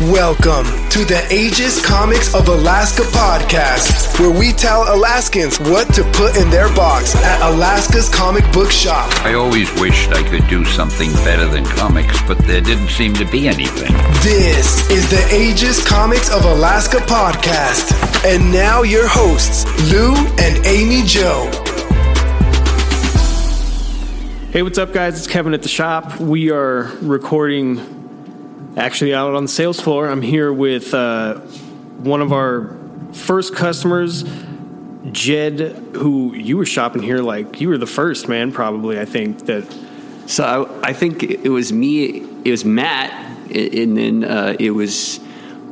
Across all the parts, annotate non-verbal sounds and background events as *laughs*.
Welcome to the Ages Comics of Alaska podcast, where we tell Alaskans what to put in their box at Alaska's comic book shop. I always wished I could do something better than comics, but there didn't seem to be anything. This is the Ages Comics of Alaska podcast. And now your hosts, Lou and Amy Joe. Hey, what's up, guys? It's Kevin at the shop. We are recording actually out on the sales floor. I'm here with uh, one of our first customers, Jed, who you were shopping here like you were the first man, probably. I think that. So I, I think it was me. It was Matt, and then uh, it was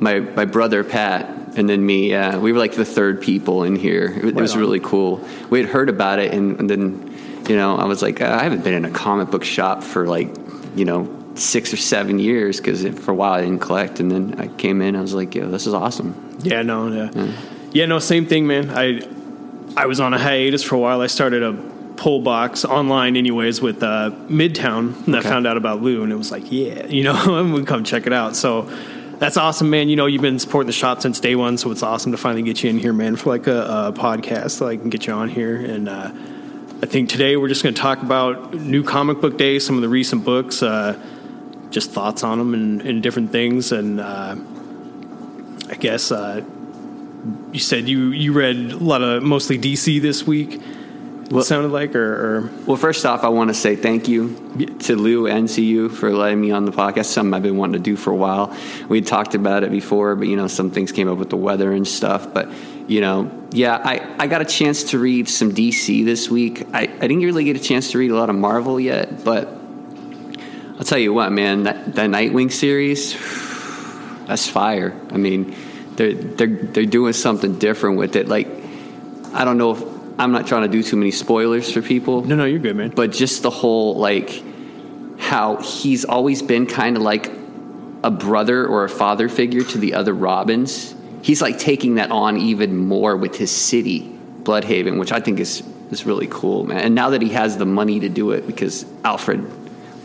my my brother Pat, and then me. Uh, we were like the third people in here. It, it was on. really cool. We had heard about it, and, and then you know I was like, I haven't been in a comic book shop for like you know six or seven years because for a while I didn't collect, and then I came in. I was like, "Yo, this is awesome." Yeah, no, yeah, yeah, no, same thing, man. I I was on a hiatus for a while. I started a pull box online, anyways, with uh, Midtown, and I found out about Lou, and it was like, yeah, *laughs* you know, *laughs* and we come check it out. So that's awesome, man. You know, you've been supporting the shop since day one, so it's awesome to finally get you in here, man, for like a, a podcast, so I can get you on here. And uh, I think today we're just going to talk about new comic book day, some of the recent books, uh, just thoughts on them, and, and different things, and. Uh, I guess uh, you said you you read a lot of mostly DC this week. What sounded like, or, or Well, first off, I want to say thank you to Lou and to you for letting me on the podcast. Something I've been wanting to do for a while. We had talked about it before, but you know, some things came up with the weather and stuff. But you know, yeah, I, I got a chance to read some DC this week. I, I didn't really get a chance to read a lot of Marvel yet, but I'll tell you what, man, that, that Nightwing series, that's fire. I mean, they're they're they're doing something different with it. Like, I don't know if I'm not trying to do too many spoilers for people no, no, you're good, man. but just the whole like how he's always been kind of like a brother or a father figure to the other Robins. He's like taking that on even more with his city, Blüdhaven, which I think is is really cool, man. And now that he has the money to do it because Alfred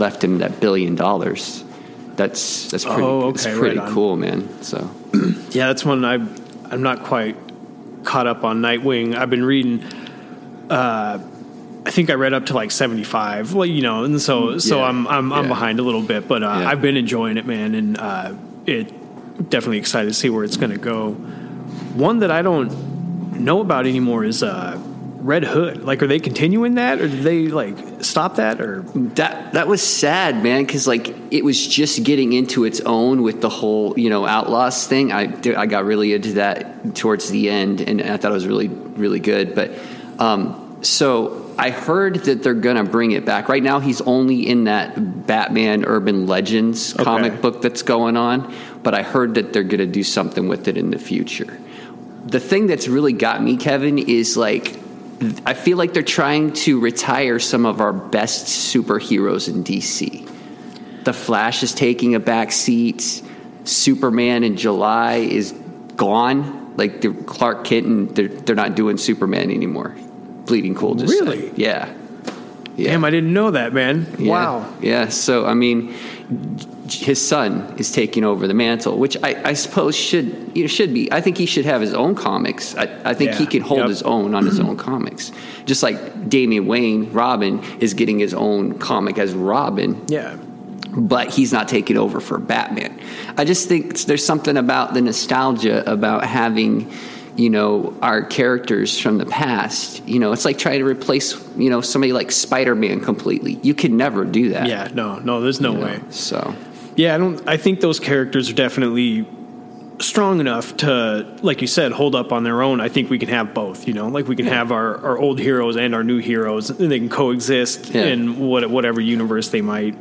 left him that billion dollars, that's that's pretty, Oh, that's pretty right cool, man. So *clears throat* yeah, that's one I I'm not quite caught up on Nightwing. I've been reading. Uh, I think I read up to like 75. Well, you know, and so so Yeah, I'm I'm, I'm behind a little bit, but uh, Yeah. I've been enjoying it, man, and uh, it definitely excited to see where it's going to go. One that I don't know about anymore is uh, Red Hood. Like, are they continuing that, or did they like stop that, or That that was sad, man, because like it was just getting into its own with the whole you know outlaws thing. I I got really into that towards the end, and I thought it was really really good. But um, so I heard that they're gonna bring it back. Right now, he's only in that Batman Urban Legends Okay. comic book that's going on. But I heard that they're gonna do something with it in the future. The thing that's really got me, Kevin, is like I feel like they're trying to retire some of our best superheroes in DC. The Flash is taking a back seat. Superman in July is gone. Like the Clark Kent, and they're they're not doing Superman anymore. Bleeding Cool, just said. Really? yeah, yeah. damn, I didn't know that, man. Yeah. Wow. Yeah. So I mean, j- his son is taking over the mantle, which I, I suppose should you know, should be. I think he should have his own comics. I, I think he Yeah. can hold Yep. his own on his own comics, just like Damian Wayne, Robin, is getting his own comic as Robin Yeah. but he's not taking over for Batman. I just think there's something about the nostalgia about having, you know, our characters from the past. You know, it's like trying to replace, you know, somebody like Spider Man completely. You can never do that. Yeah. No. No. There's no you know? way. So, Yeah, I don't. I think those characters are definitely strong enough to, like you said, hold up on their own. I think we can have both. You know, like we can have our, our old heroes and our new heroes, and they can coexist Yeah. in what, whatever universe they might.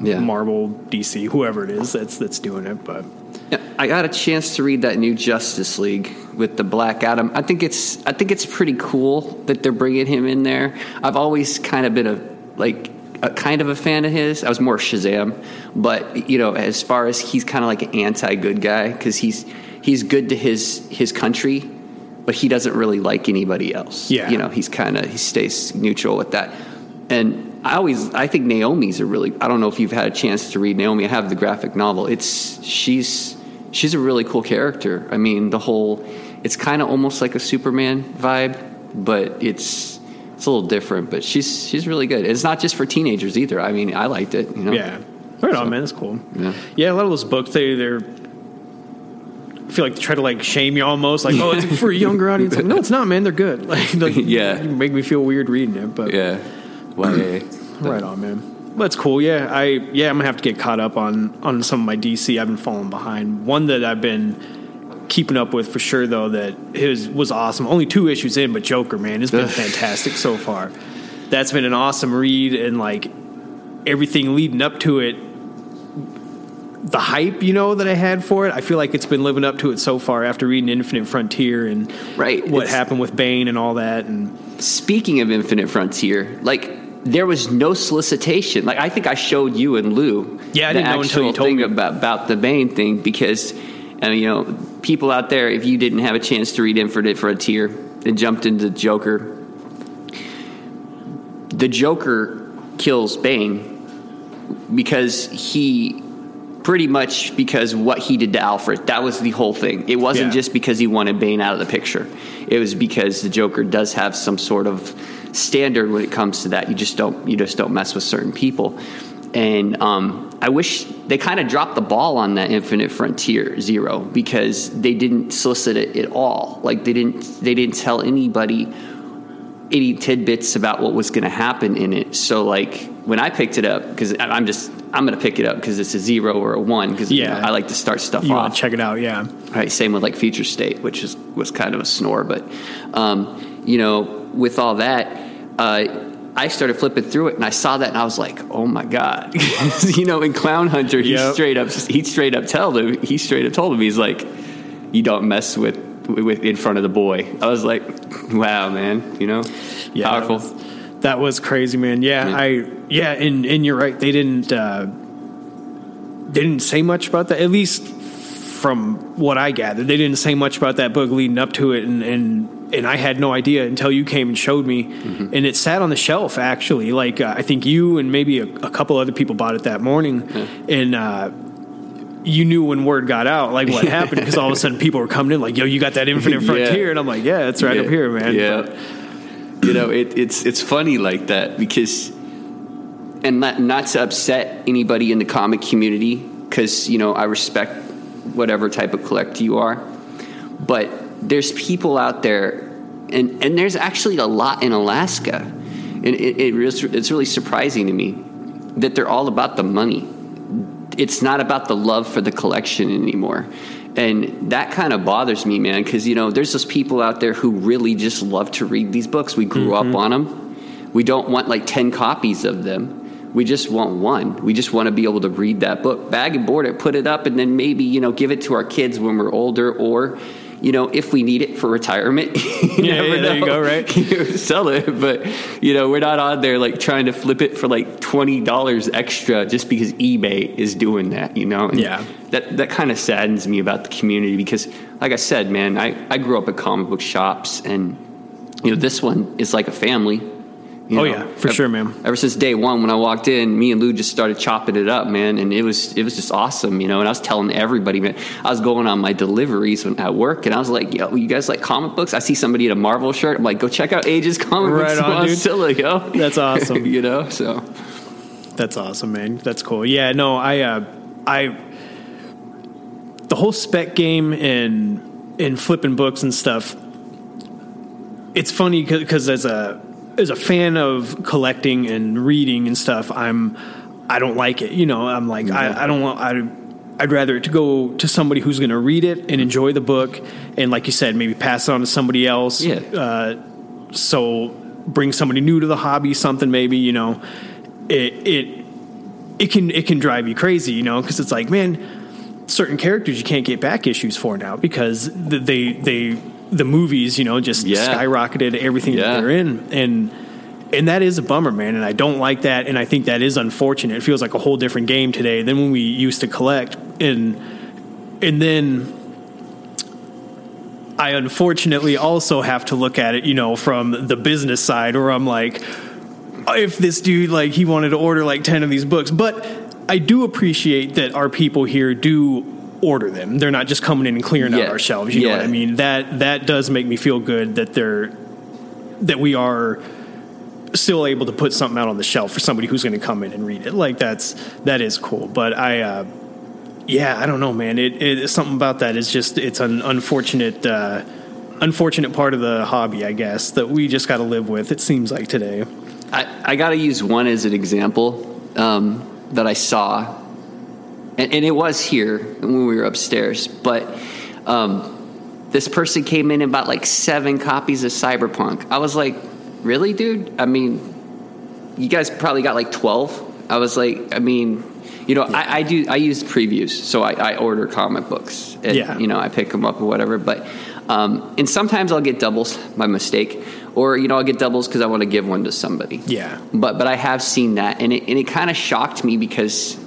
Yeah. Marvel, DC, whoever it is that's that's doing it, but Yeah, I got a chance to read that new Justice League with the Black Adam. I think it's I think it's pretty cool that they're bringing him in there. I've always kind of been a like a kind of a fan of his. I was more Shazam, but you know, as far as he's kind of like an anti-good guy because he's he's good to his his country, but he doesn't really like anybody else. Yeah. you know, he's kind of he stays neutral with that. And I always I think Naomi's a really I don't know if you've had a chance to read Naomi. I have the graphic novel. It's she's she's a really cool character. I mean, the whole it's kind of almost like a Superman vibe, but it's it's a little different. But she's she's really good. It's not just for teenagers either. I mean, I liked it. You know? Yeah. Right So- on, man. That's cool. Yeah. Yeah, a lot of those books, they they're. I feel like they try to like shame you almost, like oh, it's for a younger *laughs* audience. Like, no, it's not, man. They're good. *laughs* Like, the, Yeah. you make me feel weird reading it, but Yeah. YA. *clears throat* right on, man. That's cool. Yeah, I yeah, I'm gonna have to get caught up on on some of my DC. I've been falling behind. One that I've been keeping up with for sure, though, that his was awesome. Only two issues in, but Joker, man, it's been fantastic so far. That's been an awesome read, and like everything leading up to it, the hype, you know, that I had for it, I feel like it's been living up to it so far after reading Infinite Frontier and Right, what it's- happened with Bane and all that, and Speaking of Infinite Frontier, like there was no solicitation. Like I think I showed you and Lou. Yeah, I didn't know until you told thing me. about about the Bane thing because, uh, you know, people out there, if you didn't have a chance to read Infinite Frontier and jumped into Joker, the Joker kills Bane because he pretty much because what he did to Alfred. That was the whole thing. It wasn't Yeah. just because he wanted Bane out of the picture. It was because the Joker does have some sort of standard when it comes to that. You just don't you just don't mess with certain people. And um, I wish they kind of dropped the ball on that Infinite Frontier Zero because they didn't solicit it at all. Like they didn't they didn't tell anybody any tidbits about what was going to happen in it. So like when I picked it up, because I'm just I'm going to pick it up because it's a zero or a one because Yeah. I like to start stuff you off. want to check it out, yeah. Right. Same with like Future State, which is was kind of a snore, but um, you know, with all that, uh, I started flipping through it and I saw that and I was like, oh my god, *laughs* you know, in Clown Hunter, he Yep. straight up he straight up told him he straight up told him he's like, you don't mess with with in front of the boy. I was like, wow, man, you know, Yeah, powerful. That was, crazy, man. Yeah, Yeah. I yeah, and and you're right. They didn't uh, they didn't say much about that. At least from what I gathered, they didn't say much about that book leading up to it, and and and I had no idea until you came and showed me, Mm-hmm. and it sat on the shelf actually. Like uh, I think you and maybe a, a couple other people bought it that morning, and. Uh, you knew when word got out, like what happened, because all of a sudden people were coming in, like, "Yo, you got that Infinite *laughs* Yeah. Frontier," and I'm like, "Yeah, it's right up here, man." Yeah, But- you know, it, it's it's funny like that because, and not not to upset anybody in the comic community, because you know I respect whatever type of collector you are, but there's people out there, and and there's actually a lot in Alaska, and it, it it's really surprising to me that they're all about the money it's not about the love for the collection anymore. And that kind of bothers me, man, because, you know, there's those people out there who really just love to read these books. We grew up mm-hmm. on them. We don't want like 10 copies of them. We just want one. We just want to be able to read that book, bag and board it, put it up, and then maybe, you know, give it to our kids when we're older or, you know, if we need it for retirement. *laughs* you Yeah, yeah, there you go, right? *laughs* sell it, but you know, we're not on there like trying to flip it for like twenty dollars extra just because eBay is doing that. You know, And Yeah. That that kind of saddens me about the community because, like I said, man, I I grew up at comic book shops, and you know, this one is like a family. You Oh, know. yeah, for Ev- sure, man. Ever since day one, when I walked in, me and Lou just started chopping it up, man, and it was it was just awesome, you know. And I was telling everybody, man, I was going on my deliveries when, at work, and I was like, "Yo, you guys like comic books?" I see somebody in a Marvel shirt. I'm like, "Go check out Ages Comic Right Books *laughs* on, in dude. Yo." That's *laughs* awesome. you know. So That's awesome, man. That's cool. Yeah, no, I, uh, I, the whole spec game and and flipping books and stuff. It's funny because as a as a fan of collecting and reading and stuff, I'm I don't like it. You know, I'm like I, I don't want I. I'd rather it to go to somebody who's going to read it and enjoy the book, and like you said, maybe pass it on to somebody else. Yeah. Uh, so bring somebody new to the hobby, something maybe you know. It it it can it can drive you crazy, you know, because it's like, man, certain characters you can't get back issues for now because they they the movies, you know, just Yeah. skyrocketed everything Yeah. that they're in, and and that is a bummer, man. And I don't like that, and I think that is unfortunate. It feels like a whole different game today than when we used to collect, and and then. I unfortunately also have to look at it, you know, from the business side, where I'm like, if this dude like he wanted to order like 10 of these books but i do appreciate that our people here do order them. They're not just coming in and clearing Yeah. out our shelves. You know what I mean? That that does make me feel good that they're that we are still able to put something out on the shelf for somebody who's going to come in and read it. Like that's that is cool. But I, uh, yeah, I don't know, man. It, it something about that is just it's an unfortunate, uh, unfortunate part of the hobby, I guess, that we just got to live with. It seems like today. I, I got to use one as an example um, that I saw, and, and it was here when we were upstairs. But um, this person came in and bought like seven copies of Cyberpunk. I was like, really, dude? I mean, you guys probably got like twelve. I was like, I mean, you know, I, I do. I use previews, so I, I order comic books. And, Yeah. you know, I pick them up or whatever. But um, and sometimes I'll get doubles by mistake, or you know, I'll get doubles because I want to give one to somebody. Yeah. But but I have seen that, and it and it kind of shocked me because,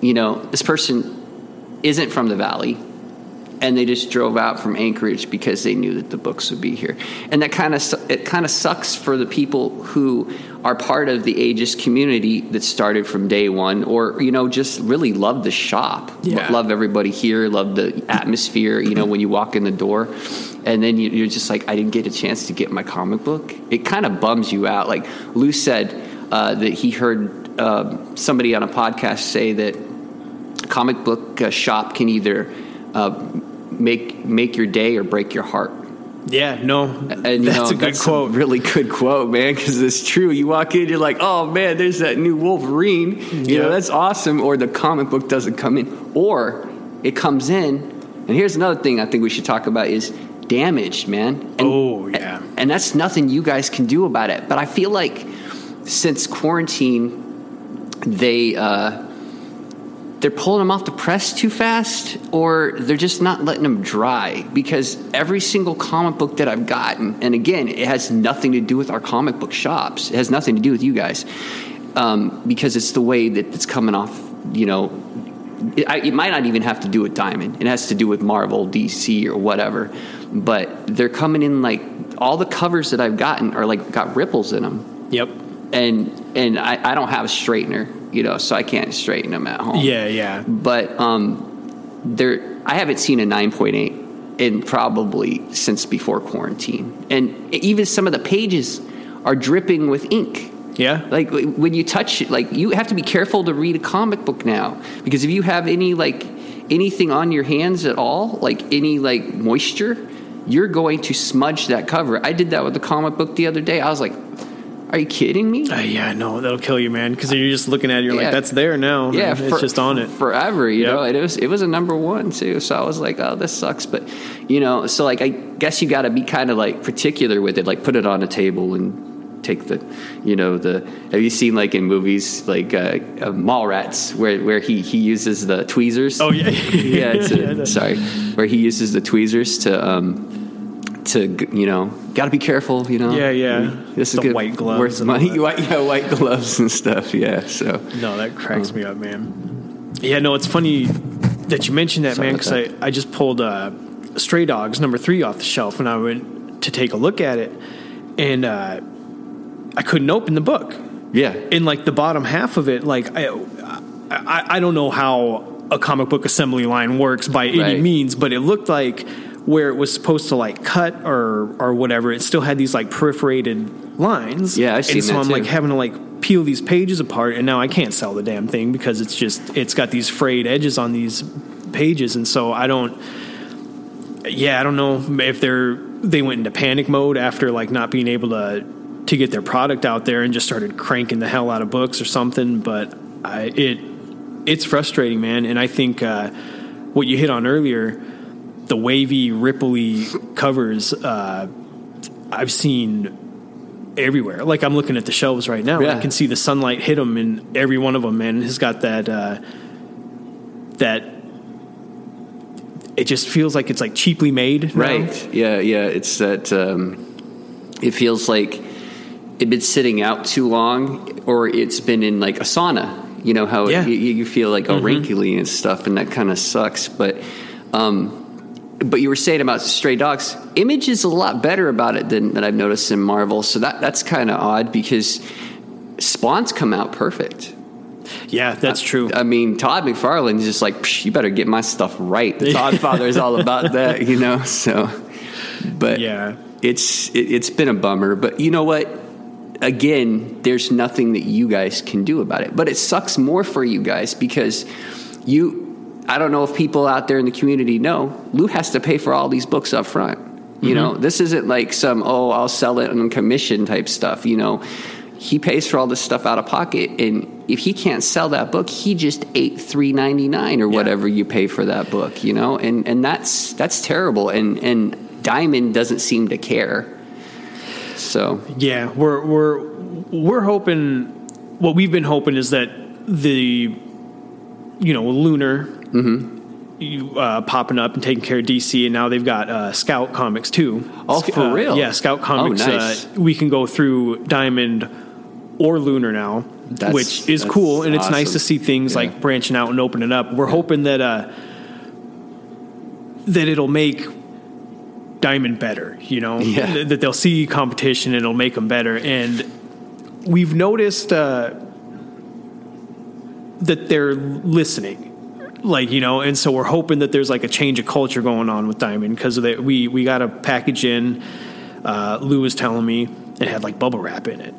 you know, this person isn't from the valley, and they just drove out from Anchorage because they knew that the books would be here, and that kind of it kind of sucks for the people who are part of the Aegis community that started from day one, or you know, just really love the shop, Yeah. love everybody here, love the atmosphere. You know, when you walk in the door. And then you- you're just like, I didn't get a chance to get my comic book. It kind of bums you out. Like Lou said uh, that he heard um somebody on a podcast say that comic book uh, shop can either uh, make make your day or break your heart. Yeah, no, And you that's know, a good that's quote. really good quote, man, because it's true. You walk in, you're like, oh man, there's that new Wolverine. You Yeah. know, that's awesome. Or the comic book doesn't come in, or it comes in. And here's another thing I think we should talk about is damaged, man. And, Oh, yeah. and that's nothing you guys can do about it. But I feel like since quarantine, they. Uh, they're pulling them off the press too fast or they're just not letting them dry because every single comic book that I've gotten, and again, it has nothing to do with our comic book shops, it has nothing to do with you guys um, because it's the way that it's coming off, you know. It, I, it might not even have to do with Diamond. It has to do with Marvel, DC, or whatever. But they're coming in like all the covers that I've gotten are like got ripples in them Yep. And and I, I don't have a straightener, you know, so I can't straighten them at home. Yeah, yeah. But um, there, I haven't seen a nine point eight in probably since before quarantine, and even some of the pages are dripping with ink. Yeah. Like when you touch it, like you have to be careful to read a comic book now because if you have any like anything on your hands at all, like any like moisture, you're going to smudge that cover. I did that with the comic book the other day. I was like, "Are you kidding me?" Uh, yeah, no, that'll kill you, man. Because you're just looking at it, you're Yeah. like, that's there now. yeah, it's just on it. forever. You Yep. know, it was it was a number one too. So I was like, oh, this sucks. But you know, so like I guess you got to be kind of like particular with it. Like put it on a table and take the, you know, the. Have you seen like in movies like uh, uh, Mallrats where where he he uses the tweezers? Oh yeah, *laughs* yeah, it's *laughs* Yeah, sorry, where he uses the tweezers to um to you know got to be careful. You know, Yeah, yeah. This is good. white gloves worth money. White, yeah, white *laughs* gloves and stuff. Yeah, so. No, that cracks me up, man. Yeah, no, it's funny that you mentioned that, man, because I, I just pulled uh, Stray Dogs number three off the shelf and I went to take a look at it, and uh, I couldn't open the book. Yeah. in like the bottom half of it, like I, I, I don't know how a comic book assembly line works by any Right. means, but it looked like where it was supposed to like cut or or whatever, it still had these like perforated lines. Yeah, I've seen and so that I'm too. like having to like peel these pages apart, and now I can't sell the damn thing because it's just it's got these frayed edges on these pages, and so I don't. Yeah, I don't know if they're they went into panic mode after like not being able to to get their product out there and just started cranking the hell out of books or something. But I, it it's frustrating, man. And I think uh, what you hit on earlier, the wavy, ripply covers, uh, I've seen everywhere. Like I'm looking at the shelves right now, and Yeah. I can see the sunlight hit them, and every one of them, man, has got that uh, that. It just feels like it's like cheaply made, now. Right. Yeah, yeah. It's that um, it feels like it's been sitting out too long or it's been in like a sauna. You know how Yeah. you, you feel like all wrinkly and stuff, and that kind of sucks. But um, but you were saying about Stray Dogs, Image is a lot better about it than, than I've noticed in Marvel. So that that's kind of odd because Spawns come out perfect. Yeah, that's true. I mean, Todd McFarlane's just like, Psh, you better get my stuff right. The Todd *laughs* Father is all about that, you know. So, but Yeah. it's it, it's been a bummer. But you know what? Again, there's nothing that you guys can do about it. But it sucks more for you guys because you. I don't know if people out there in the community know Lou has to pay for all these books up front. You know, mm-hmm. this isn't like some oh I'll sell it on commission type stuff. You know, he pays for all this stuff out of pocket, and if he can't sell that book, he just ate three ninety nine or whatever you pay for that book. You know, and and that's that's terrible. And and Diamond doesn't seem to care. So Yeah, we're we're we're hoping. What we've been hoping is that the, you know, Lunar, you, uh, popping up and taking care of DC, and now they've got uh, Scout Comics too. Oh, Sc- for uh, real? Yeah, Scout Comics. Oh, nice. uh, we can go through Diamond or Lunar now, That's- which is cool, and it's nice to see things Yeah. like branching out and opening up. We're hoping that uh, that it'll make Diamond better, you know, *laughs* Yeah. Th- that they'll see competition and it'll make them better. And we've noticed uh, that they're listening. Like you know, and so we're hoping that there's like a change of culture going on with Diamond because we we got a package in. Uh, Lou was telling me it had like bubble wrap in it,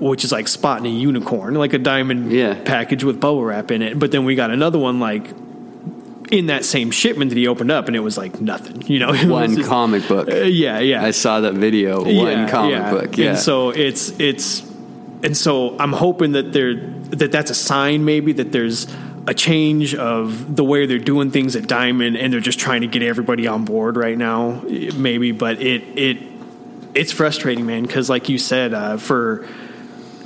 which is like spotting a unicorn, like a diamond. Yeah. package with bubble wrap in it. But then we got another one like in that same shipment that he opened up, and it was like nothing. You know, *laughs* one just- comic book. uh, yeah, yeah. I saw that video. One Yeah, comic yeah. book. Yeah. And so it's it's and so I'm hoping that they're that that's a sign maybe that there's a change of the way they're doing things at Diamond and they're just trying to get everybody on board right now maybe but it it it's frustrating man cuz like you said uh, for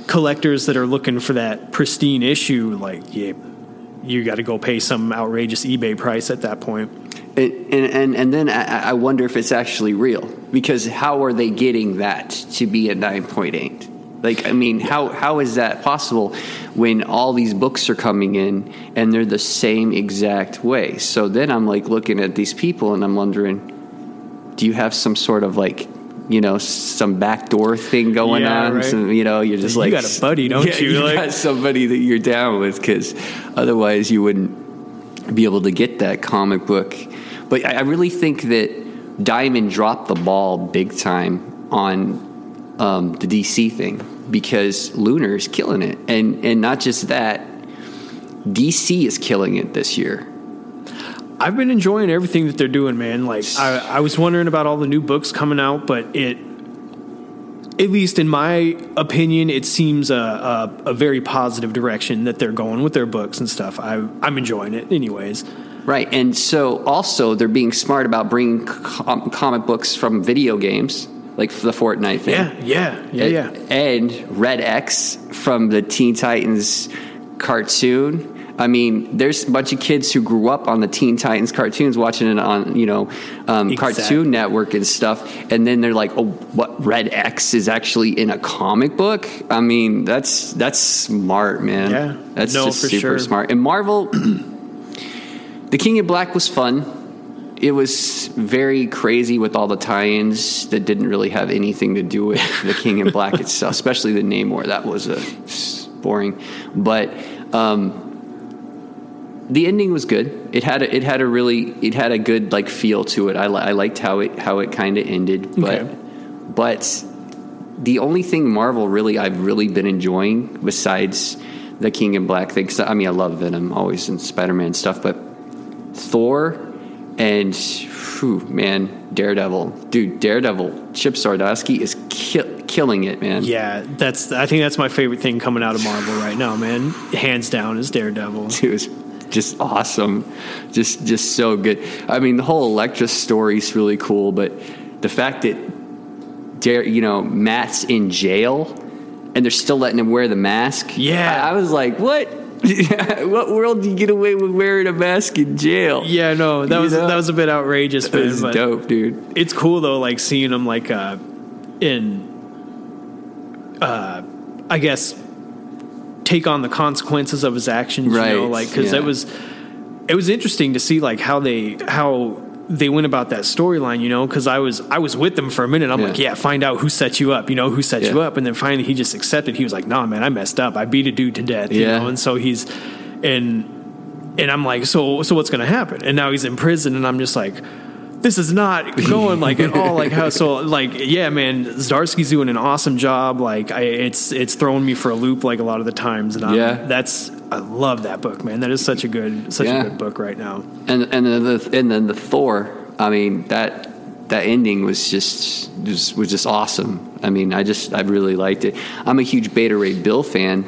collectors that are looking for that pristine issue like yeah you got to go pay some outrageous eBay price at that point And, and, and, then I, I wonder if it's actually real because how are they getting that to be a 9.8? Like, I mean, how, how is that possible when all these books are coming in and they're the same exact way? So then I'm like looking at these people and I'm wondering, do you have some sort of like, you know, some backdoor thing going Yeah, on? right. Some, you know, you're just You like got a buddy, *laughs* don't Yeah, you? You Like- got somebody that you're down with because otherwise you wouldn't be able to get that comic book. But I I really think that Diamond dropped the ball big time on um, the DC thing because Lunar is killing it, and and not just that, DC is killing it this year. I've been enjoying everything that they're doing, man. Like I, I was wondering about all the new books coming out, but it, at least in my opinion, it seems a, a, a very positive direction that they're going with their books and stuff. I, I'm enjoying it, anyways. Right, and so also they're being smart about bringing com- comic books from video games, like the Fortnite thing. Yeah, yeah, yeah, yeah. And Red X from the Teen Titans cartoon. I mean, there's a bunch of kids who grew up on the Teen Titans cartoons, watching it on you know um, Exactly. Cartoon Network and stuff, and then they're like, "Oh, what? Red X is actually in a comic book?" I mean, that's that's smart, man. Yeah. that's No, just super sure. smart. And Marvel, *clears throat* The King in Black was fun. It was very crazy with all the tie-ins that didn't really have anything to do with the King in Black *laughs* itself, especially the Namor. That was a boring, but um, the ending was good. It had a, it had a really it had a good like feel to it. I, li- I liked how it how it kind of ended, but Okay. but the only thing Marvel really I've really been enjoying besides the King in Black thing. I mean, I love Venom always and Spider Man stuff, but Thor and whew, man, Daredevil, dude, Daredevil, Chip Zdarsky is ki- killing it, man. Yeah, that's. I think that's my favorite thing coming out of Marvel right now, man. Hands down is Daredevil. *laughs* it was just awesome just just so good i mean the whole Elektra story is really cool but the fact that Dare, you know matt's in jail and they're still letting him wear the mask Yeah. i, I was like what *laughs* what world do you get away with wearing a mask in jail Yeah, no, that You was know? that was a bit outrageous, that was dope dude it's cool though, like seeing him like uh, in, uh, I guess, take on the consequences of his actions. You know, Right, like because yeah. it was, it was interesting to see like how they how they went about that storyline, you know, because I was I was with them for a minute. I'm Yeah. like, yeah, find out who set you up, you know, who set you up, and then finally he just accepted. He was like, nah, man, I messed up. I beat a dude to death, you Yeah. know, and so he's and and I'm like, so so what's gonna happen? And now he's in prison, and I'm just like. This is not going like at all like how so like yeah man Zdarsky's doing an awesome job like I it's it's throwing me for a loop like a lot of the times and I'm, Yeah. that's I love that book man that is such a good such Yeah. a good book right now and and then the and then the Thor. I mean that that ending was just just was just awesome. I mean, I just I really liked it. I'm a huge Beta Ray Bill fan,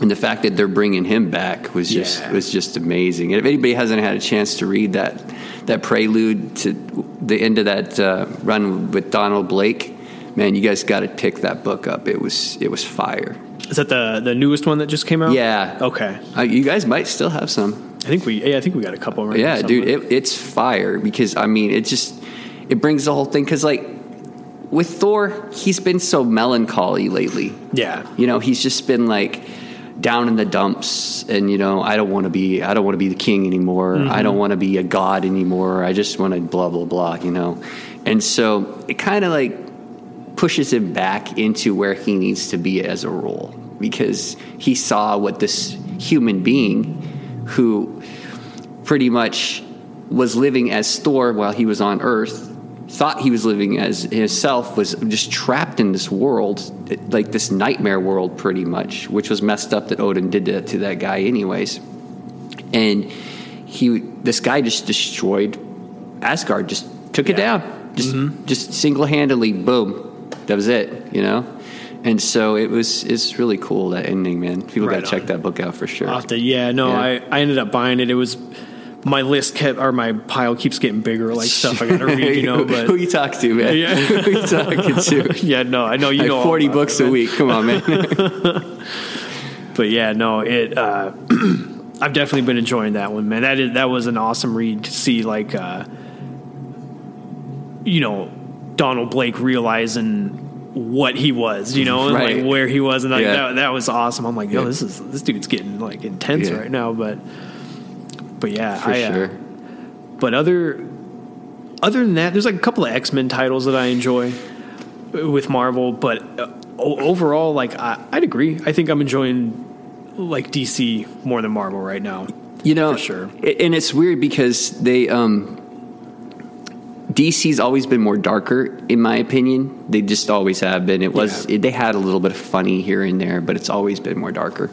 and the fact that they're bringing him back was just Yeah. was just amazing. And if anybody hasn't had a chance to read that that prelude to the end of that uh, run with Donald Blake, man, you guys got to pick that book up. It was it was fire. Is that the the newest one that just came out? Yeah. Okay. Uh, you guys might still have some. I think we yeah I think we got a couple right Yeah, dude, it, it's fire because I mean, it just it brings the whole thing because like with Thor, he's been so melancholy lately. yeah. You know, he's just been like down in the dumps, and you know, I don't want to be, I don't want to be the king anymore. I don't want to be a god anymore. I just want to blah blah blah. You know, and so it kind of like pushes him back into where he needs to be as a role because he saw what this human being who pretty much was living as Thor while he was on Earth, thought he was living as himself, was just trapped in this world, like this nightmare world, pretty much, which was messed up that Odin did to, to that guy, anyways. And he, this guy just destroyed Asgard, just took it down, just, mm-hmm. just single handedly, boom, that was it, you know. And so it was. It's really cool that ending, man. People Right got to check that book out for sure. I'll to- yeah, no, Yeah. I, I ended up buying it. It was my list kept or my pile keeps getting bigger, like stuff I got to read, you *laughs* know. But who you talk to, man? Yeah. *laughs* who you talking to? *laughs* yeah, no, I know you like know forty books it, a week. Come on, man. But yeah, no, it. Uh, *clears throat* I've definitely been enjoying that one, man. That is that was an awesome read to see, like, uh, you know, Donald Blake realizing what he was, you know, and Right. like where he was, and like, Yeah. that that was awesome. I'm like, yo, Yeah. this is this dude's getting like intense Yeah. right now, but but yeah, for I, uh, sure. but other other than that, there's like a couple of X Men titles that I enjoy with Marvel, but uh, overall, like I, I'd agree. I think I'm enjoying like DC more than Marvel right now. You know, for sure. And it's weird because they um DC's always been more darker, in my opinion. They just always have been. It was Yeah. it, they had a little bit of funny here and there, but it's always been more darker.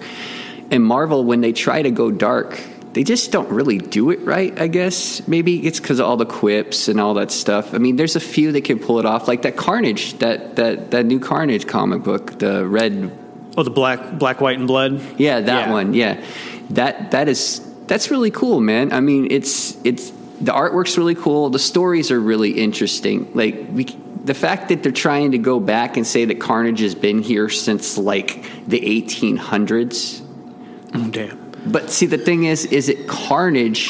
And Marvel, when they try to go dark, they just don't really do it right. I guess maybe it's because of all the quips and all that stuff. I mean, there's a few that can pull it off, like that Carnage, that that that new Carnage comic book, the red Oh, the black, black, white, and blood. yeah, that Yeah. one. Yeah, that that is that's really cool, man. I mean, it's it's the artwork's really cool. The stories are really interesting. Like we, the fact that they're trying to go back and say that Carnage has been here since like the 1800s. Oh, damn. But see, the thing is, is it Carnage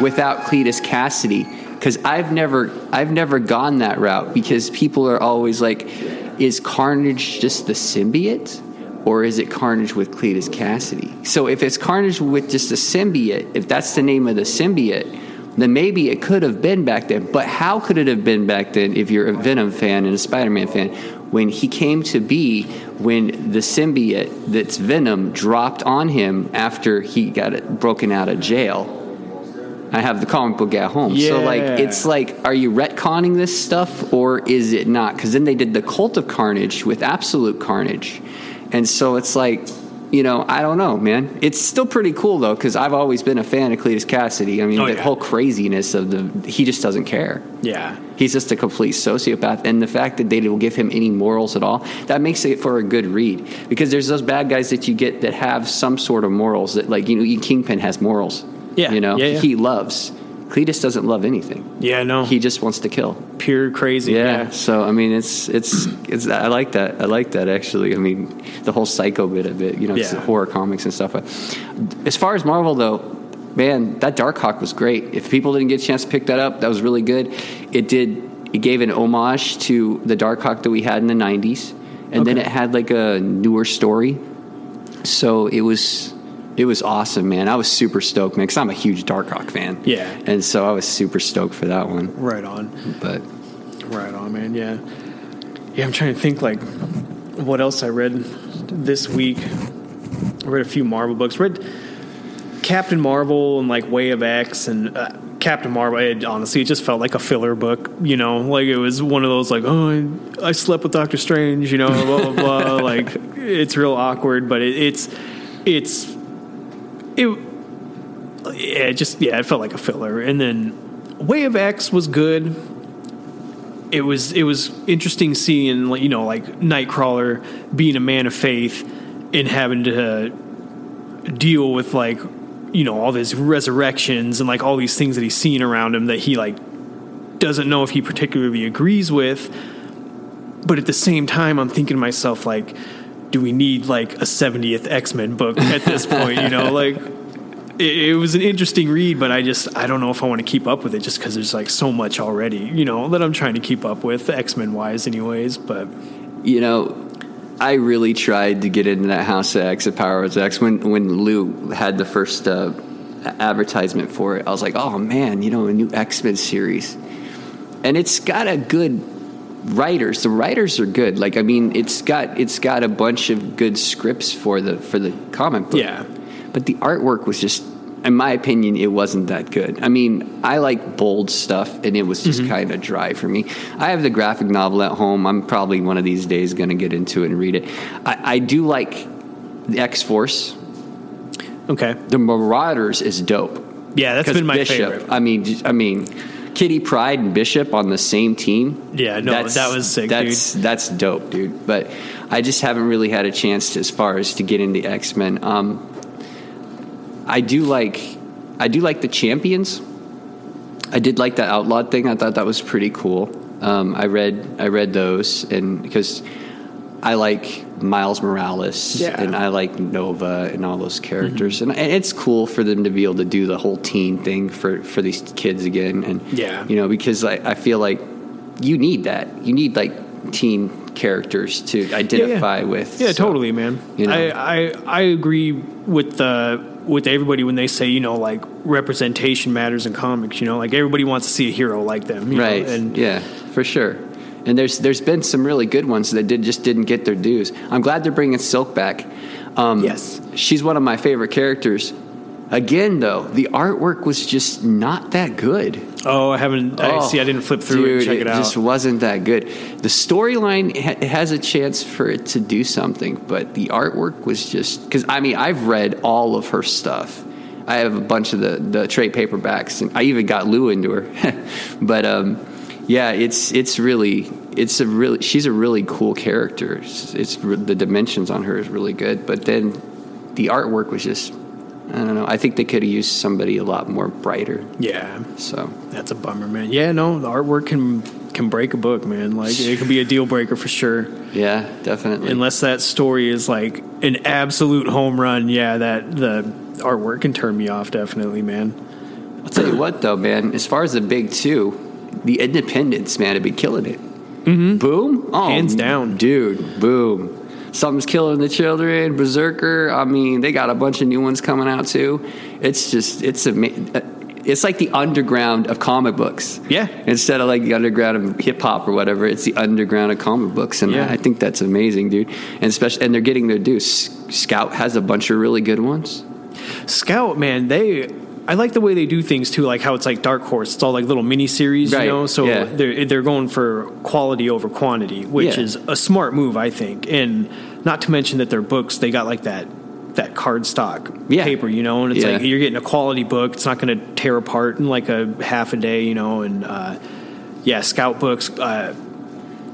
without Cletus Kasady? Because I've never, I've never gone that route. Because people are always like, is Carnage just the symbiote, or is it Carnage with Cletus Kasady? So if it's Carnage with just a symbiote, if that's the name of the symbiote, then maybe it could have been back then. But how could it have been back then if you're a Venom fan and a Spider-Man fan? When he came to be, when the symbiote that's Venom dropped on him after he got it broken out of jail. I have the comic book at home. Yeah. So like it's like are you retconning this stuff or is it not? Cuz then they did the Cult of Carnage with Absolute Carnage. And so it's like you know, I don't know, man. It's still pretty cool though, because I've always been a fan of Cletus Kasady. I mean, Oh, the yeah. whole craziness of the he just doesn't care. Yeah. He's just a complete sociopath, and the fact that they don't give him any morals at all that makes it for a good read. Because there's those bad guys that you get that have some sort of morals that, like you know, Kingpin has morals. Yeah, you know, yeah, yeah. he loves. Cletus doesn't love anything. Yeah, no. He just wants to kill. pure crazy. Yeah. Yeah. So I mean, it's it's it's. I like that. I like that actually. I mean, the whole psycho bit of it. You know, it's Yeah. horror comics and stuff. But as far as Marvel though, man, that Darkhawk was great. If people didn't get a chance to pick that up, that was really good. It did. It gave an homage to the Darkhawk that we had in the '90s, and then it had like a newer story. So it was it was awesome, man. I was super stoked, man, because I'm a huge Darkhawk fan. Yeah. and so I was super stoked for that one. Right on. But Right on, man. Yeah. Yeah, I'm trying to think like what else I read this week. I read a few Marvel books. Read Captain Marvel and like Way of X and uh, Captain Marvel. It, honestly, it just felt like a filler book. You know, like it was one of those like, oh, I, I slept with Doctor Strange. You know, blah blah blah. *laughs* like it's real awkward, but it, it's it's it. Yeah, just yeah, it felt like a filler. And then Way of X was good it was it was interesting seeing you know like Nightcrawler being a man of faith and having to deal with like you know all these resurrections and like all these things that he's seeing around him that he like doesn't know if he particularly agrees with but at the same time I'm thinking to myself like do we need like a 70th X-Men book at this point you know like it, it was an interesting read, but I just I don't know if I want to keep up with it just because there's like so much already, you know, that I'm trying to keep up with X Men wise, anyways. But you know, I really tried to get into that House of X, of Power of X. When when Lou had the first uh, advertisement for it, I was like, oh man, you know, a new X Men series, and it's got a good writers. The writers are good. Like I mean, it's got it's got a bunch of good scripts for the for the comic book. Yeah. but the artwork was just. In my opinion, it wasn't that good. I mean, I like bold stuff, and it was just mm-hmm. kind of dry for me. I have the graphic novel at home. I'm probably one of these days going to get into it and read it. I, I do like the X Force. okay, The Marauders is dope. yeah, that's been my Bishop, favorite. I mean, I mean, Kitty Pryde and Bishop on the same team. Yeah, no, that was sick, That's that's dope, dude. But I just haven't really had a chance to, as far as to get into X Men. Um, I do like, I do like the Champions. I did like the Outlaw thing. I thought that was pretty cool. Um, I read I read those, and because I like Miles Morales Yeah. and I like Nova and all those mm-hmm. characters, and, and it's cool for them to be able to do the whole teen thing for for these kids again. And Yeah. you know, because I, I feel like you need that. You need like teen characters to identify with. Yeah, So, totally, man. you know. I, I I agree with the with everybody when they say you know like representation matters in comics. You know, like everybody wants to see a hero like them, you know, Right. and yeah, for sure. And there's there's been some really good ones that did just didn't get their dues. I'm glad they're bringing Silk back. Um, Yes. she's one of my favorite characters. Again, though, the artwork was just not that good. oh, I haven't. I Oh, see. I didn't flip through it and check it, out. just wasn't that good. The storyline ha- has a chance for it to do something, but the artwork was just because I mean I've read all of her stuff. I have a bunch of the the trade paperbacks, and I even got Lou into her. *laughs* but um, yeah, it's it's really it's a really she's a really cool character. It's, it's the dimensions on her is really good, but then the artwork was just. I don't know. I think they could have used somebody a lot more brighter. yeah, So that's a bummer, man. Yeah, no, the artwork can can break a book, man. Like it can be a deal breaker for sure. yeah, definitely. Unless that story is like an absolute home run, yeah, that the artwork can turn me off definitely, man. I'll tell you what, though, man. As far as the big two, the Independents, man, have been killing it. Mm-hmm. Boom, oh, Hands down. dude. Boom. Something's killing the children. Berserker. I mean, they got a bunch of new ones coming out too. It's just, it's a, it's like the underground of comic books. Yeah. Instead of like the underground of hip hop or whatever, it's the underground of comic books, and Yeah. I think that's amazing, dude. And especially, and they're getting their due. Scout has a bunch of really good ones. Scout, man, they I like the way they do things too, like how it's like Dark Horse. It's all like little mini series, Right, you know. So yeah. they're they're going for quality over quantity, which Yeah. is a smart move, I think. And not to mention that their books, they got like that that cardstock Yeah. paper, you know, and it's like you're getting a quality book. It's not going to tear apart in like a half a day, you know. And uh, yeah, Scout books. Uh,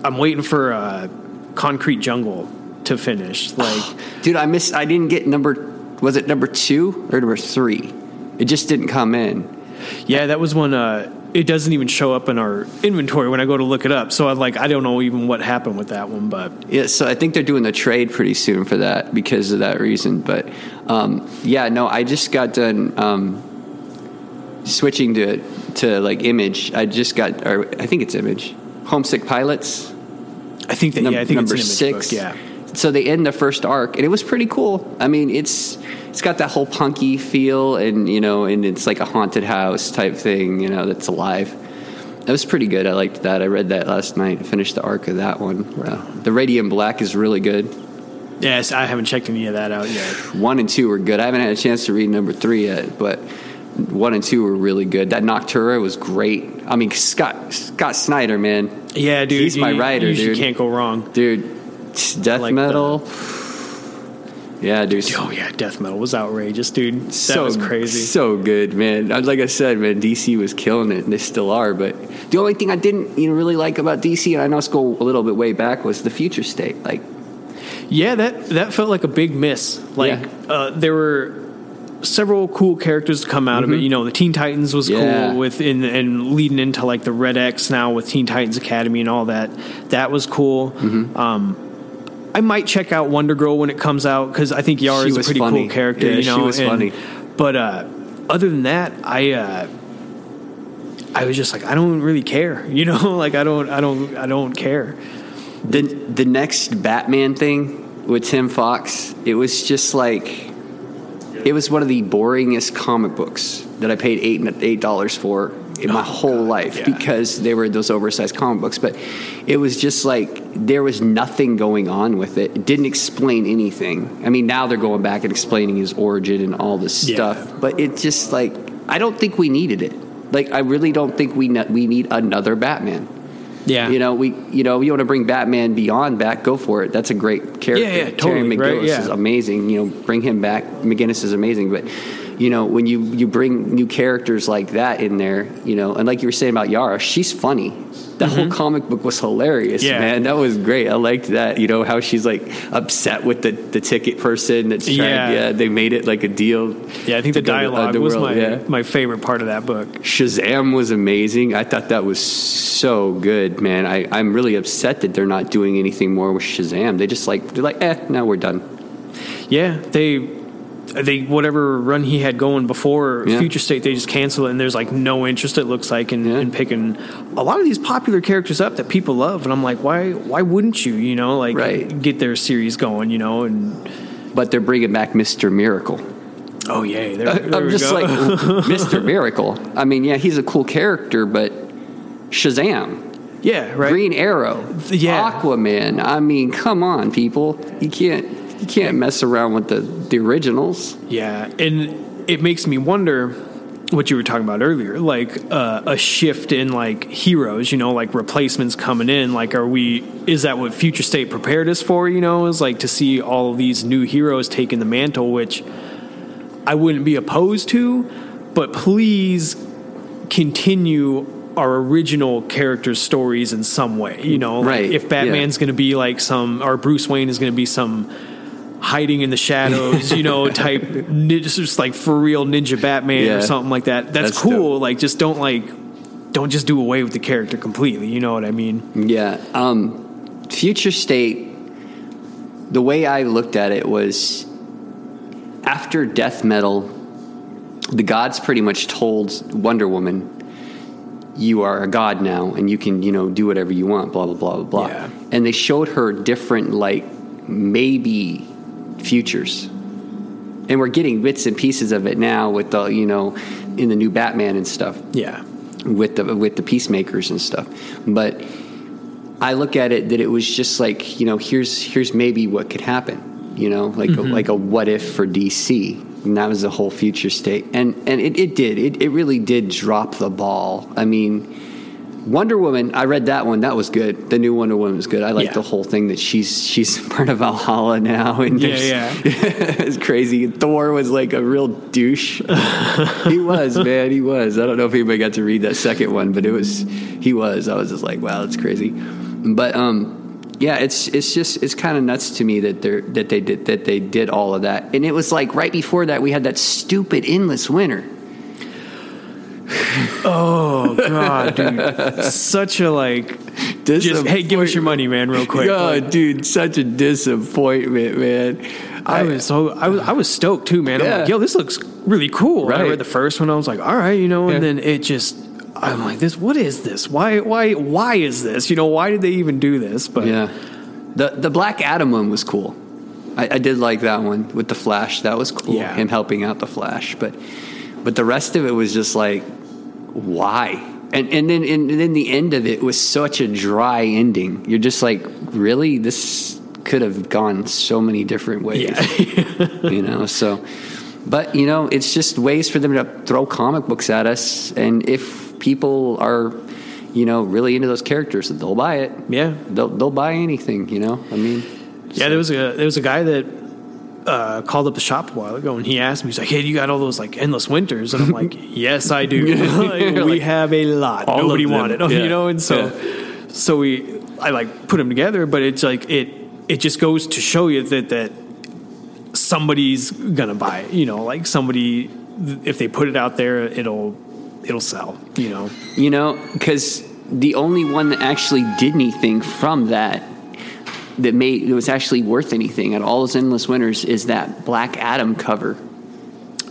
I'm waiting for uh, Concrete Jungle to finish. Like, *sighs* Dude, I missed. I didn't get number. Was it number two or number three? It just didn't come in. Yeah, that was one. Uh, it doesn't even show up in our inventory when I go to look it up. So I like I don't know even what happened with that one, but Yeah, so I think they're doing the trade pretty soon for that because of that reason. But um, yeah, no, I just got done um, switching to to like image. I just got, or I think it's image. Homesick Pilots. I think that Num- yeah, I think number it's an image six. book. Yeah, so they end the first arc, and it was pretty cool. I mean, it's it's got that whole punky feel, and you know, and it's like a haunted house type thing, you know, that's alive. That was pretty good. I liked that. I read that last night. I finished the arc of that one. Uh, the Radiant Black is really good. Yes, I haven't checked any of that out yet. One and two were good. I haven't had a chance to read number three yet, but one and two were really good. That Nocterra was great. I mean, Scott Scott Snyder, man, Yeah, dude. He's my you- writer, you dude. can't go wrong. dude, death like metal. Yeah, dude. Oh yeah, death metal was outrageous, dude. That so was crazy. So good, man. I- Like I said, man, DC was killing it, and they still are. But the only thing I didn't, you know, really like about DC, and I know it's go a little bit way back, was the future state. Like, Yeah, that that felt like a big miss. Like Yeah. uh, there were several cool characters to come out of it. You know, the Teen Titans was Mm-hmm. Yeah. cool with in, and leading into like the Red X now with Teen Titans Academy and all that. That was cool. Mm-hmm. Um, I might check out Wonder Girl when it comes out because I think Yara She is a pretty funny. cool character. Yeah, you she know, was and- funny. But uh, other than that, I. Uh, I was just like, I don't really care, *laughs* you know. Like, I don't, I don't, I don't care. the the next Batman thing with Tim Fox, it was just like it was one of the boringest comic books that I paid eight eight dollars for in my whole life yeah. because they were those oversized comic books. But it was just like there was nothing going on with it. It didn't explain anything. I mean, now they're going back and explaining his origin and all this Yeah. stuff. But it just like I don't think we needed it. Like I really don't think we ne- we need another Batman. Yeah, You know, we you know, you want to bring Batman beyond back, go for it. That's a great character. Yeah, yeah, Terry totally, right, yeah. is amazing. You know, bring him back. McGinnis is amazing, but you know, when you you bring new characters like that in there, you know, and like you were saying about Yara, she's funny. That whole comic book was hilarious, Mm-hmm. Yeah. man. That was great. I liked that. You know how she's like upset with the, the ticket person that's trying. Yeah. Yeah. they made it like a deal. yeah. I think the dialogue was my yeah. my favorite part of that book. Shazam was amazing. I thought that was so good, man. I, I'm really upset that they're not doing anything more with Shazam. They just like they're like, eh, now we're done. Yeah, they they whatever run he had going before Yeah. Future State, they just cancel it, and there's like no interest. It looks like in, Yeah. in picking a lot of these popular characters up that people love, and I'm like, why why wouldn't you? You know, like Right. get their series going. You know, and But they're bringing back Mister Miracle. oh yeah, there, *laughs* there I'm just go. like *laughs* Mister Miracle. I mean, yeah, he's a cool character, but Shazam, yeah, right. Green Arrow, Yeah. Aquaman. I mean, come on, people. You can't you can't mess around with the the originals. Yeah, and it makes me wonder what you were talking about earlier, like uh, a shift in like heroes, you know, like replacements coming in. Like, are we? Is that what Future State prepared us for? You know, is like to see all of these new heroes taking the mantle, which I wouldn't be opposed to, but please continue our original characters' stories in some way. You know, like Right, if Batman's going to be like some, or Bruce Wayne is going to be some hiding in the shadows, you know, *laughs* type nin- just like for real ninja Batman Yeah. or something like that. That's, That's cool. Like, just don't like, don't just do away with the character completely. You know what I mean? Yeah. Um, future state, the way I looked at it was after death metal, the gods pretty much told Wonder Woman, you are a god now and you can, you know, do whatever you want, blah, blah, blah, blah, blah. Yeah. And they showed her different, like, maybe futures. And we're getting bits and pieces of it now with the, you know, in the new Batman and stuff Yeah. with the with the peacemakers and stuff. But I look at it that it was just like you know here's here's maybe what could happen. You know, like a, mm-hmm. like a what if for DC, and that was the whole future state. And and it, it did it it really did drop the ball. I mean. Wonder Woman, I read that one. That was good. The new Wonder Woman was good. I like Yeah. the whole thing that she's she's *laughs* part of Valhalla now, and Yeah, yeah. *laughs* it's crazy. Thor was like a real douche. *laughs* he was, man. He was. I don't know if anybody got to read that second one, but it was. He was. I was just like, wow, that's crazy. But um, yeah, it's it's just it's kind of nuts to me that they that they did that they did all of that, and it was like right before that we had that stupid endless winter. Oh God, dude, such a like. Just hey, give us your money, man, real quick. Oh, Like, dude, such a disappointment, man. I was so I was I was stoked too, man. I'm like, yo, this looks really cool. Right. I read the first one, I was like, all right, you know, and Yeah. then it just I'm like, this what is this? Why why why is this? You know, why did they even do this? But Yeah. The the Black Adam one was cool. I, I did like that one with the Flash. That was cool. Yeah. Him helping out the Flash, but but the rest of it was just like, why? And and then and then the end of it was such a dry ending. You're just like, really? This could have gone so many different ways. *laughs* you know, so but you know, it's just ways for them to throw comic books at us and if people are you know, really into those characters, they'll buy it. Yeah. They'll they'll buy anything, you know? I mean Yeah, there was a there was a guy that uh, called up the shop a while ago, and he asked me, he's like, "Hey, you got all those like endless winters?" And I'm *laughs* like, "Yes, I do. *laughs* *laughs* like, we Like, have a lot. all of Nobody them. wanted, Yeah. you know." And so, so we, I like put them together, but it's like it it just goes to show you that that somebody's gonna buy it. You know, like somebody if they put it out there, it'll it'll sell. You know, You know, because the only one that actually did anything from that that made it was actually worth anything at all those endless winters is that Black Adam cover,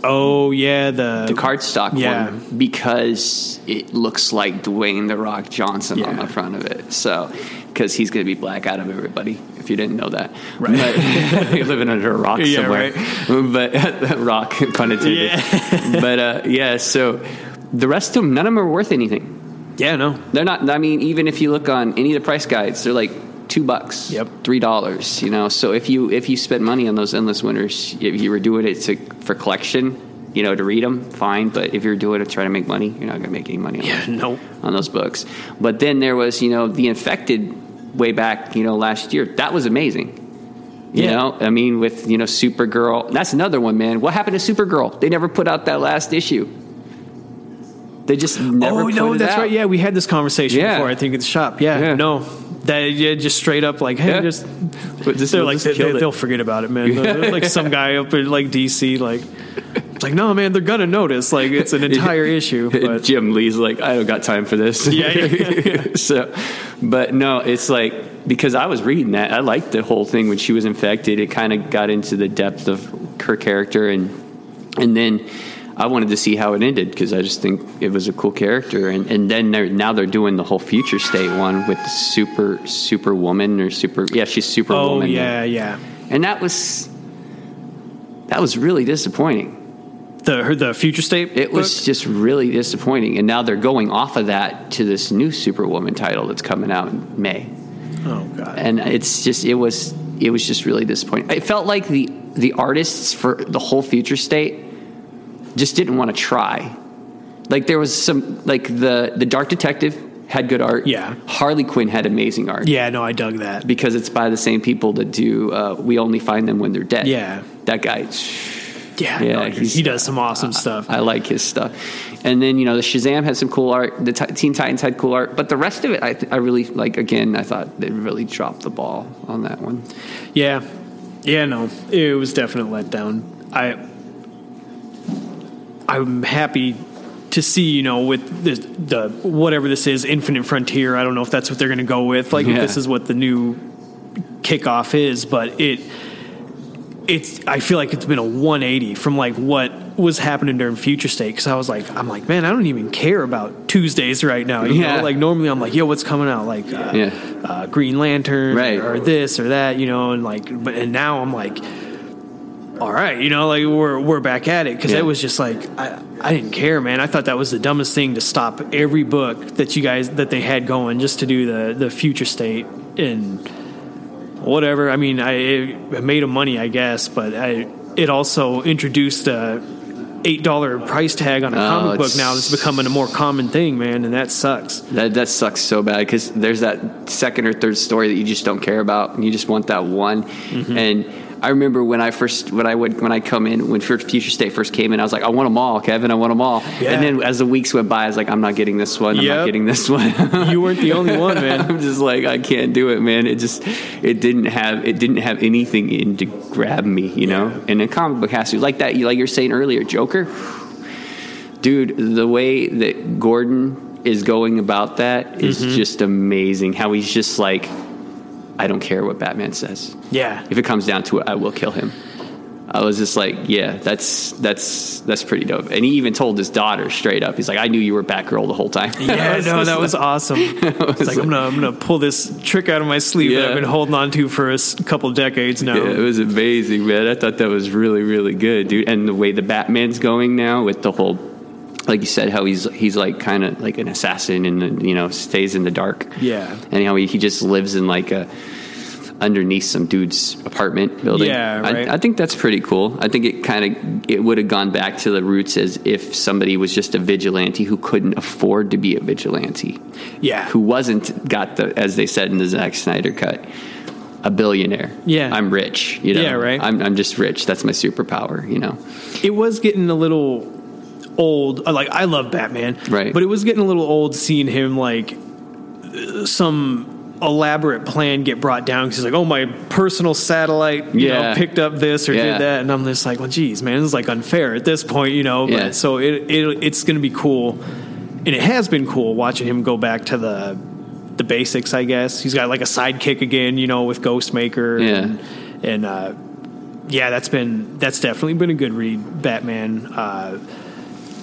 oh yeah, the the cardstock Yeah. one, because it looks like Dwayne the Rock Johnson on the front of it. So, because he's going to be Black Adam, everybody. If you didn't know that, Right. But, *laughs* you're living under a rock Yeah, somewhere. *laughs* But that *laughs* rock, pun intended. But uh, yeah, so the rest of them, none of them are worth anything. Yeah, no, They're not. I mean, even if you look on any of the price guides, they're like two bucks, Yep. three dollars. You know, so if you if you spend money on those endless winters, if you were doing it to for collection, you know, to read them, fine. But if you're doing it to try to make money, you're not going to make any money. On yeah, those, no. on those books. But then there was, you know, the infected way back, you know, last year. That was amazing. You Yeah. know, I mean, with you know, Supergirl. That's another one, man. What happened to Supergirl? They never put out that last issue. They just never. oh no, that's out. right. Yeah, we had this conversation Yeah. before. I think at the shop. Yeah, Yeah. no, that yeah, just straight up like, hey, Yeah. just But this- they're like just they, will forget about it, man. *laughs* Like some guy up in like DC, like it's like no, man, they're gonna notice. Like it's an *laughs* entire issue, *laughs* but Jim Lee's like, I don't got time for this. Yeah, yeah, yeah. so, but no, it's like because I was reading that, I liked the whole thing when she was infected. It kind of got into the depth of her character, and and then I wanted to see how it ended because I just think it was a cool character. And and then they're, now they're doing the whole future state one with the super superwoman or super yeah she's superwoman. oh yeah, yeah. and that was that was really disappointing. The her, the future state. It was just really disappointing. And now they're going off of that to this new Superwoman title that's coming out in May. oh god. And it's just it was it was just really disappointing. It felt like the the artists for the whole future state just didn't want to try. Like there was some like the the Dark Detective had good art. Yeah. Harley Quinn had amazing art. yeah, no, I dug that. Because it's by the same people that do uh, We Only Find Them When They're Dead. Yeah. That guy Yeah, Yeah, no, he does some awesome stuff. I like his stuff. And then you know the Shazam had some cool art. The Ti- Teen Titans had cool art, but the rest of it, I, th- I really like. Again, I thought they really dropped the ball on that one. Yeah, yeah, no, it was definitely let down. I, I'm happy to see, you know, with the, the whatever this is, Infinite Frontier. I don't know if that's what they're going to go with. Like, if Yeah. this is what the new kickoff is, but it, it's. I feel like it's been a 180 from like what was happening during Future State. Because I was like, I'm like, man, I don't even care about Tuesdays right now. You Yeah. know, like normally I'm like, yo, what's coming out? Like, uh, Yeah. uh, Green Lantern, Right. or this or that, you know, and like, but and now I'm like, all right, you know, like we're we're back at it because Yeah. it was just like I I didn't care, man. I thought that was the dumbest thing to stop every book that you guys that they had going just to do the the future state and whatever. I mean, I it made them money, I guess, but I it also introduced a eight dollar price tag on a Oh, comic book it's- now that's becoming a more common thing, man, and that sucks. That that sucks so bad because there's that second or third story that you just don't care about, and you just want that one. Mm-hmm. And I remember when I first when I would when I come in when Future State first came in, I was like, I want them all, Kevin, I want them all. Yeah. And then as the weeks went by, I was like, I'm not getting this one. I'm Yep. not getting this one. *laughs* You weren't the only one, man. *laughs* I'm just like I can't do it, man. It just it didn't have it didn't have anything in to grab me, you know. Yeah. And a comic book has to like that. You like you're saying earlier, Joker, dude. The way that Gordon is going about that is Mm-hmm. just amazing. How he's just like, I don't care what Batman says. Yeah, If it comes down to it, I will kill him. I was just like, yeah, that's that's that's pretty dope. And he even told his daughter straight up, he's like, I knew you were Batgirl the whole time. Yeah, *laughs* was no, that was like- awesome. *laughs* It's like I'm gonna I'm gonna pull this trick out of my sleeve that I've been holding on to for a couple decades now. Yeah, it was amazing, man. I thought that was really, really good, dude. And the way the Batman's going now with the whole, like you said, how he's he's like kind of like an assassin and you know stays in the dark. Yeah. and how he, he just lives in like a underneath some dude's apartment building. Yeah, right. I, I think that's pretty cool. I think it kind of it would have gone back to the roots as if somebody was just a vigilante who couldn't afford to be a vigilante yeah, who wasn't got the as they said in the Zack Snyder cut a billionaire Yeah. i'm rich you know Yeah, right. I'm, I'm just rich that's my superpower you know it was getting a little old. uh, Like I love Batman, Right. But it was getting a little old seeing him like some elaborate plan get brought down because he's like, oh, my personal satellite, you Yeah. know, picked up this or Yeah. did that, and I'm just like, well, geez, man, it's like unfair at this point, you know. But Yeah. so it, it it's going to be cool, and it has been cool watching him go back to the the basics. I guess he's got like a sidekick again, you know, with Ghostmaker, Yeah. and, and uh, yeah, that's been that's definitely been a good read. Batman, uh,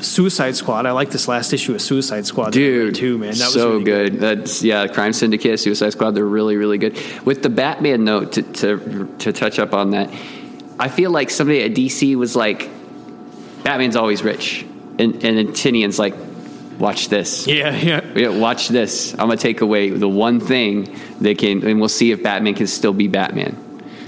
Suicide Squad. I like this last issue of Suicide Squad, dude too, man. That was so really good. that's yeah crime syndicate suicide squad they're really really good with the batman note to, to to touch up on that i feel like somebody at dc was like batman's always rich and and then Tynion's like watch this Yeah, yeah, Yeah, watch this. I'm gonna take away the one thing they can, and we'll see if Batman can still be Batman.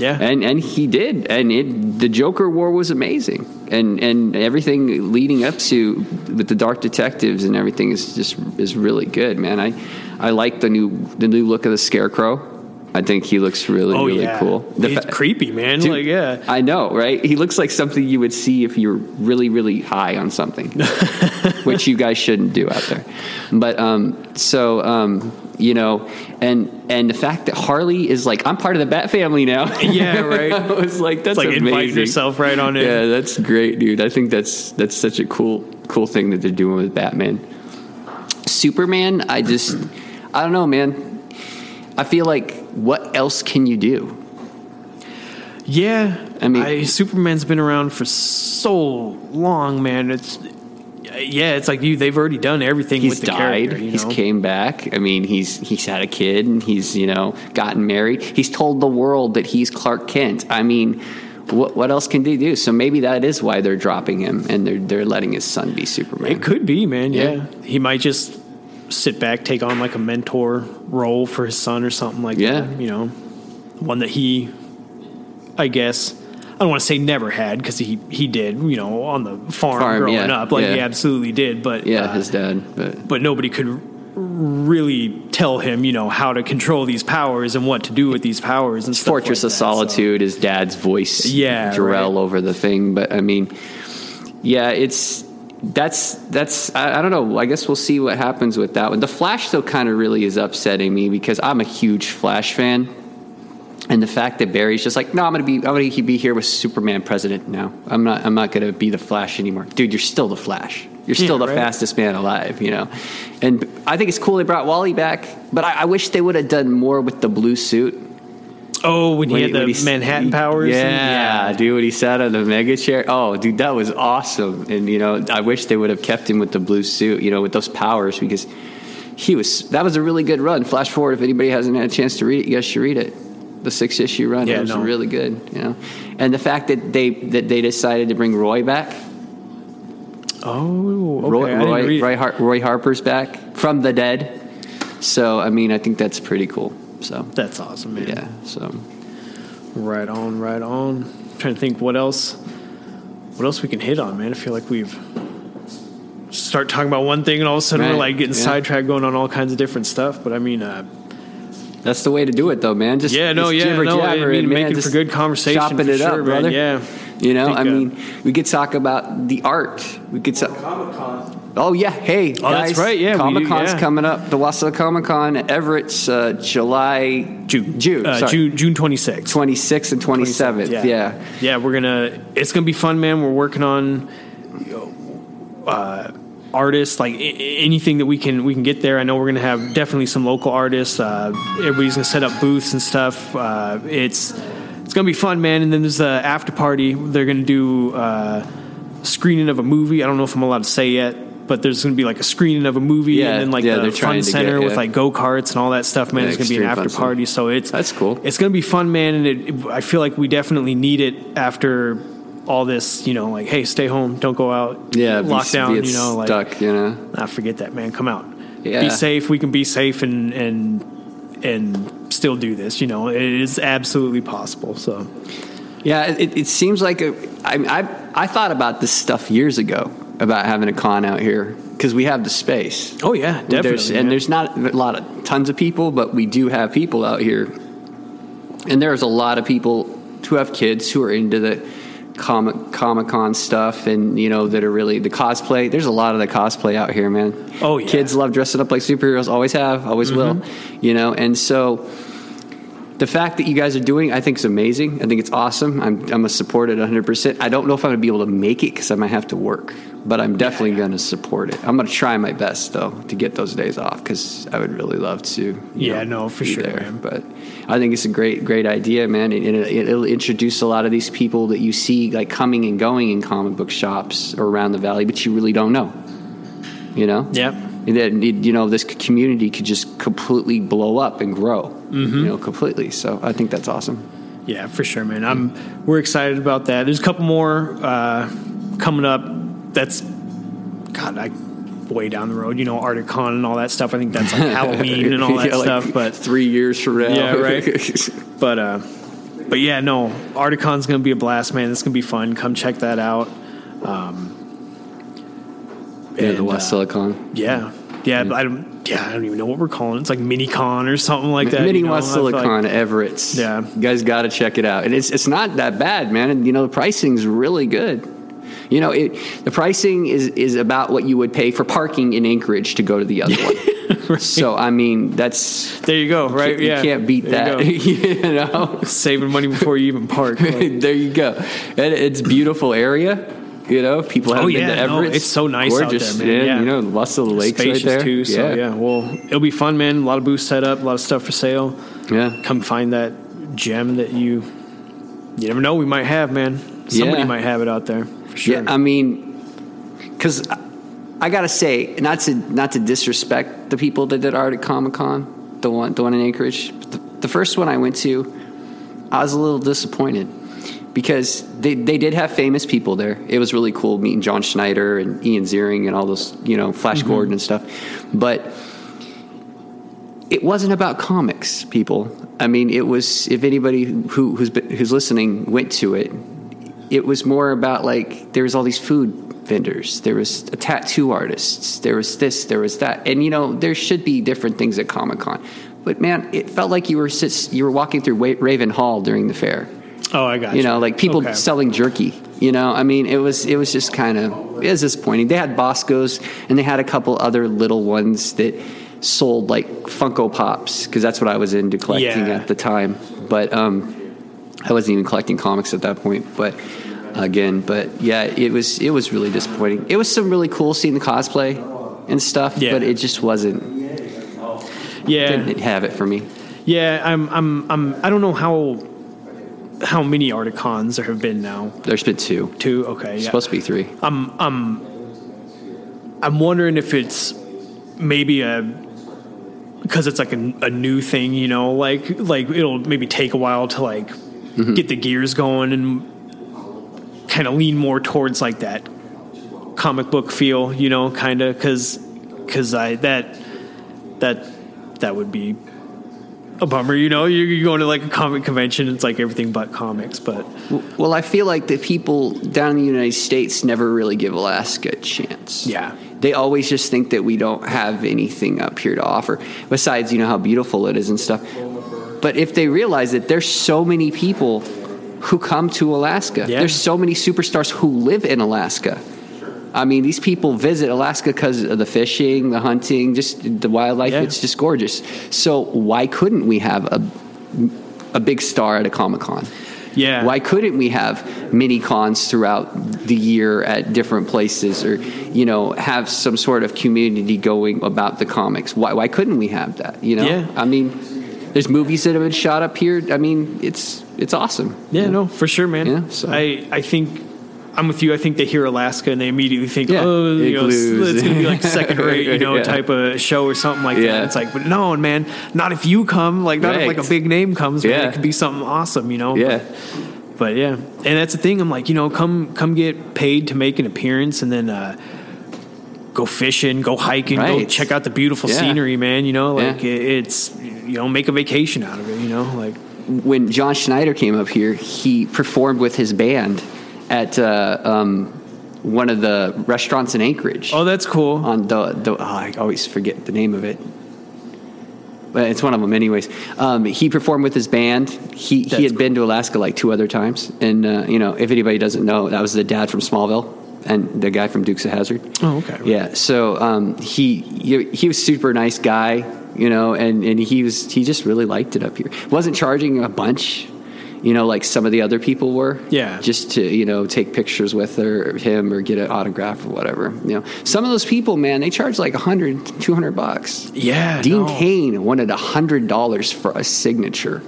Yeah. And and he did, and it, the Joker War was amazing, and and everything leading up to with the Dark Detectives and everything is just is really good, man. I I like the new the new look of the Scarecrow. I think he looks really oh really yeah, cool. The It's fa- creepy, man. Dude, like yeah, I know, right? He looks like something you would see if you're really, really high on something, *laughs* which you guys shouldn't do out there. But um, so um, you know, and and the fact that Harley is like, I'm part of the Bat family now. *laughs* Yeah, *laughs* right. I was like, that's it's like amazing. inviting yourself right on in. Yeah, that's great, dude. I think that's that's such a cool cool thing that they're doing with Batman. Superman, I just I don't know, man. I feel like what else can you do? Yeah, I mean- Superman's been around for so long, man. It's yeah, it's like you. They've already done everything he's with the died. You he's came back i mean he's he's had a kid and he's you know gotten married he's told the world that he's clark kent i mean what what else can they do so maybe that is why they're dropping him and they're they're letting his son be superman It could be, man. Yeah. Yeah. he might just sit back, take on like a mentor role for his son or something like Yeah. that. You know, one that he, I guess. I don't want to say never had because he he did, you know, on the farm, Farm, growing yeah, up, like he absolutely did. But yeah uh, his dad but but nobody could really tell him, you know, how to control these powers and what to do with these powers and stuff fortress like of that, so- solitude his dad's voice Yeah, Jor-El right. over the thing but i mean yeah it's that's that's I, I don't know i guess we'll see what happens with that one the flash though kind of really is upsetting me because i'm a huge flash fan and the fact that Barry's just like, no, I'm gonna be, I'm gonna be here with Superman president now. I'm not, I'm not gonna be the Flash anymore, dude. You're still the Flash. You're still Yeah, the right. fastest man alive, you know. And I think it's cool they brought Wally back, but I, I wish they would have done more with the blue suit. Oh, when, he When had the when s- Manhattan powers. Yeah, and- dude, when he sat on the mega chair. Oh, dude, that was awesome. And you know, I wish they would have kept him with the blue suit, you know, with those powers because he was that was a really good run. Flash forward, if anybody hasn't had a chance to read it, you guys should read it. The six issue run. Yeah, it was no. really good, you know. And the fact that they that they decided to bring Roy back. Oh, okay. Roy Roy. Roy, Har- Roy Harper's back from the dead. So I mean, I think that's pretty cool. So That's awesome, man. yeah, so Right on, right on. trying to think what else what else we can hit on, man. I feel like we've start talking about one thing and all of a sudden we're like getting yeah. sidetracked going on all kinds of different stuff. But I mean uh That's the way to do it, though, man. Just Yeah, no, just yeah, jibber no, I mean, it, man. making for good conversation chopping for it sure, up, man. brother. Yeah. you know, Think, I uh, mean, we could talk about the art. We could talk. Oh yeah, hey, Oh, that's right, yeah, Comic Con's yeah. coming up. The Wasilla Comic Con, Everett's uh, July, June. June, Uh. June June twenty sixth. twenty sixth and twenty seventh. Yeah. yeah, we're gonna. It's gonna be fun, man. We're working on uh, artists, like anything that we can we can get there. I know we're gonna have definitely some local artists. Uh, everybody's gonna set up booths and stuff. Uh, it's it's it's gonna be fun, man. And then there's the after party. They're gonna do uh, screening of a movie. I don't know if I'm allowed to say yet, but there's gonna be like a screening of a movie, Yeah, and then like yeah, the fun center get- with like go karts and all that stuff, man. Yeah, there's gonna be an after party, so it's That's cool. It's gonna be fun, man. And it, it- I feel like we definitely need it after all this. You know, like hey, stay home, don't go out, Yeah, lockdown. You know, like stuck. You know. I forget that, man. Come out. Yeah. Be safe. We can be safe and and and still do this. You know, it is absolutely possible. So Yeah, it, it seems like a, I, I I thought about this stuff years ago about having a con out here because we have the space. oh yeah, definitely. There's, man. and there's not a lot of tons of people, but we do have people out here, and there's a lot of people who have kids who are into the comic Comic Con stuff, and you know that are really the cosplay. There's a lot of the cosplay out here, man. Oh, yeah. Mm-hmm. kids love dressing up like superheroes. Always have, always will. You know, and so the fact that you guys are doing, I think, is amazing. I think it's awesome. I'm, I'm a support it 100%. I don't know if I'm going to be able to make it because I might have to work, but I'm definitely going to support it. I'm going to try my best, though, to get those days off because I would really love to. Yeah, no, for sure, There. man. But I think it's a great, great idea, man. And it, it'll introduce a lot of these people that you see like coming and going in comic book shops or around the valley, but you really don't know. You know? Yep. That you know this community could just completely blow up and grow, Mm-hmm. you know, completely. So I think that's awesome. Yeah, for sure, man. I'm we're excited about that. There's a couple more uh, coming up. That's God, I way down the road. You know, ArcticCon and all that stuff. I think that's like *laughs* Halloween and all that Yeah, like stuff. But three years from now, Yeah, right. *laughs* but uh, but yeah, no, ArcticCon's gonna be a blast, man. It's gonna be fun. Come check that out. Um, yeah, the West uh, Silicon. Yeah, yeah. But I don't. Yeah, I don't even know what we're calling it. It's like MiniCon or something like that. Mini you know? West feel like- Silicon, Everett's. Yeah. you guys got to check it out, and it's it's not that bad, man. And you know the pricing's really good. You know, it, the pricing is is about what you would pay for parking in Anchorage to go to the other one. *laughs* So I mean, that's There you go. Right? you yeah. can't beat There that. *laughs* you. You, know, Saving money before you even park. Like, *laughs* there you go. And it's beautiful area. You know, people haven't Oh, been yeah, to no, Everett. it's so nice out gorgeous. there, man. Yeah. you know, lots of the lakes right spacious there. too. So yeah. well, it'll be fun, man. A lot of booths set up, a lot of stuff for sale. yeah. Come find that gem that you you never know we might have, man. Somebody Yeah. might have it out there for sure. Yeah, I mean, because I gotta say, not to not to disrespect the people that did art at Comic Con, the one the one in Anchorage. But the, the first one I went to, I was a little disappointed because they they did have famous people there. It was really cool meeting John Schneider and Ian Ziering and all those you know Flash mm-hmm. Gordon and stuff, but. It wasn't about comics, people. I mean, it was. If anybody who, who's been, who's listening went to it, it was more about like there was all these food vendors there was a tattoo artists there was this there was that and you know there should be different things at comic-con but man it felt like you were you were walking through raven hall during the fair oh, I got you know like people Okay. selling jerky you know i mean it was it was just kind of it was disappointing they had boscos and they had a couple other little ones that sold like funko pops because that's what i was into collecting Yeah. at the time but um i wasn't even collecting comics at that point but again but yeah it was it was really disappointing it was some really cool seeing the cosplay and stuff Yeah. but it just wasn't Yeah, didn't have it for me yeah. I'm, I'm, I'm. I don't know how how many Articons there have been now. there's been two Two. Okay. Yeah. supposed to be three I'm I'm I'm wondering if it's maybe a because it's like a, a new thing, you know, like like it'll maybe take a while to like Mm-hmm. get the gears going and kind of lean more towards like that comic book feel, you know, kind of because because I that that that would be a bummer, you know. You're, you're going to like a comic convention, it's like everything but comics, but Well, I feel like the people down in the United States never really give Alaska a chance. Yeah. They always just think that we don't have anything up here to offer, besides, you know, how beautiful it is and stuff. But if they realize that there's so many people who come to Alaska, Yeah. there's so many superstars who live in Alaska. I mean, these people visit Alaska because of the fishing, the hunting, just the wildlife. Yeah. It's just gorgeous. So why couldn't we have a a big star at a Comic Con? yeah. Why couldn't we have mini cons throughout the year at different places or, you know, have some sort of community going about the comics? Why, why couldn't we have that? You know, Yeah. I mean, there's movies that have been shot up here. I mean, it's it's awesome. Yeah, no, for sure, man. Yeah, so- I I think I'm with you. I think they hear Alaska and they immediately think, Yeah, oh, you know, it's, it's going to be like *laughs* second rate, you know, Yeah. type of show or something like Yeah. that. It's like, but no, man, not if you come. Like, not if like a big name comes. Man, Yeah. it could be something awesome, you know. Yeah. But, but yeah, and that's the thing. I'm like, you know, come come get paid to make an appearance, and then. uh Go fishing, go hiking, go check out the beautiful scenery, man. You know, like it, it's you know, make a vacation out of it. You know, like when John Schneider came up here, he performed with his band at uh, um, one of the restaurants in Anchorage. oh, that's cool. on the, the oh, I always forget the name of it. But it's one of them, anyways. Um, he performed with his band. He That's he had cool. been to Alaska like two other times, and uh, you know, if anybody doesn't know, that was the dad from Smallville and the guy from Dukes of Hazzard. Oh, okay. Yeah. So um, he he he was super nice guy, you know, and and he was he just really liked it up here. wasn't charging a bunch. You know, like some of the other people were. Yeah. Just to, you know, take pictures with her, him or get an autograph or whatever. You know, some of those people, man, they charge like 100, 200 bucks. Yeah, Dean no. Cain wanted $100 for a signature.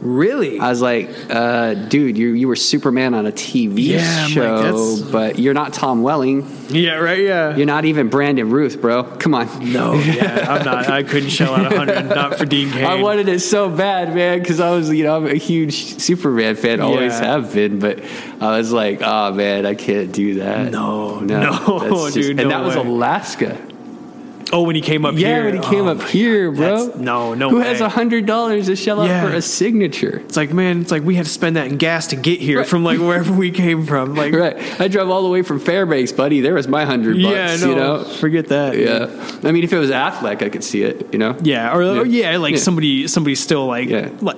Really? I was like, uh, dude, you you were Superman on a TV Yeah, I'm like, show, but you're not Tom Welling. yeah, right. Yeah. You're not even Brandon Routh, bro. Come on. No, yeah, I'm not. I couldn't shell out a hundred, not for Dean Cain. *laughs* I wanted it so bad, man, because I was, you know, I'm a huge Superman fan, always Yeah. have been, but I was like, oh man, I can't do that. No, no, *laughs* no, dude, and no that was. Alaska. Oh, when he came up here. Yeah, here. when he came oh up here, God, bro. that's- No, no. Who way. has a hundred dollars to shell out for a signature? It's like, man, it's like we had to spend that in gas to get here Right. from like wherever we came from. Like, *laughs* Right. I drove all the way from Fairbanks, buddy. There was my hundred bucks. yeah, no, you know. forget that. Yeah. I mean, if it was Affleck, I could see it. You know. Yeah, or or, yeah, like Yeah. somebody, somebody still like, Yeah. like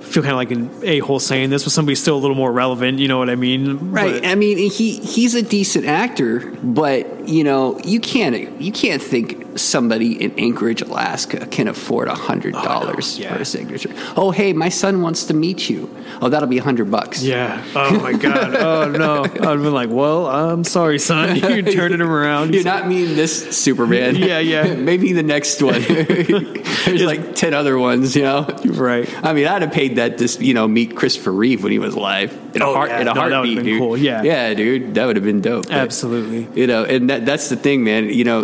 feel kind of like an a hole saying this, but somebody's still a little more relevant. You know what I mean? Right. But- I mean, he he's a decent actor, but you know, you can't you can't think somebody in Anchorage, Alaska, can afford a hundred oh, dollars Oh, yeah. for a signature. Oh, hey, my son wants to meet you. Oh, that'll be a hundred bucks. yeah. Oh my god. *laughs* Oh no. I'd been like, well, I'm sorry, son. *laughs* You're turning him around. You're not meaning this Superman. Yeah, yeah. *laughs* Maybe the next one. There's like ten other ones, you know. Right. I mean, I'd have paid that to you know meet Christopher Reeve when he was alive in a Oh, heart yeah. in a No, heartbeat, dude. cool, yeah. yeah, dude, that would have been dope. But, Absolutely. you know, and that, that's the thing, man. You know,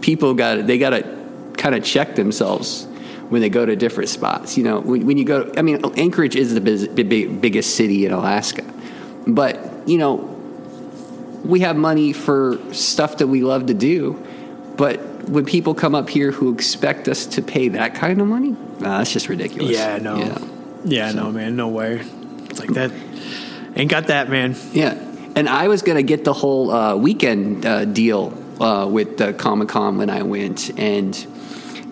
people got they got to kind of check themselves when they go to different spots. You know, when, when you go, I mean, Anchorage is the biz, big, big, biggest city in Alaska, but you know, we have money for stuff that we love to do, but when people come up here who expect us to pay that kind of money, nah, that's just ridiculous. Yeah, no. Yeah. Yeah, no, man, no way. It's like that. Ain't got that, man. Yeah, and I was gonna get the whole uh, weekend uh, deal uh, with the Comic Con when I went, and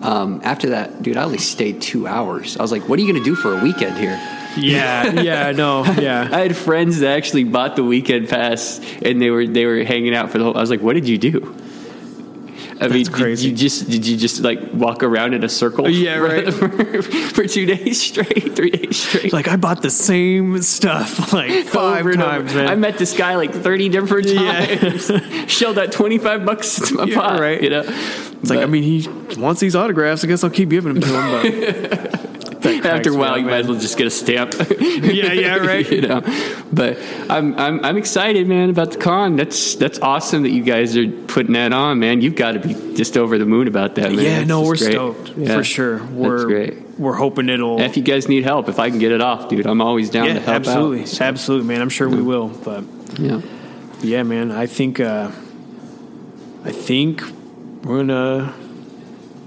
um, after that, dude, I only stayed two hours. I was like, "What are you gonna do for a weekend here?" Yeah, yeah, no, *laughs* yeah. I had friends that actually bought the weekend pass, and they were they were hanging out for the whole. I was like, "What did you do?" I mean, did you just did you just like walk around in a circle? Oh, yeah, *laughs* right. For, for two days straight, *laughs* three days straight. Like I bought the same stuff *laughs* like five Over times, over. man. I met this guy like 30 different Yeah. times. Shelled out 25 bucks into my Yeah, pot, right. You know? It's like I mean, he wants these autographs. I guess I'll keep giving them to him. But after a while, you might as well just get a stamp. *laughs* Yeah, yeah, *laughs* right. you know, but I'm, I'm I'm excited, man, about the con. That's that's awesome that you guys are putting that on, man. You've got to be just over the moon about that, man. yeah, It's no, we're great. stoked Yeah. for sure. We're great. we're hoping it'll. If you guys need help, if I can get it off, dude, I'm always down yeah, to help absolutely, out. absolutely, man. I'm sure we will. But Yeah. yeah, man, I think uh, I think we're gonna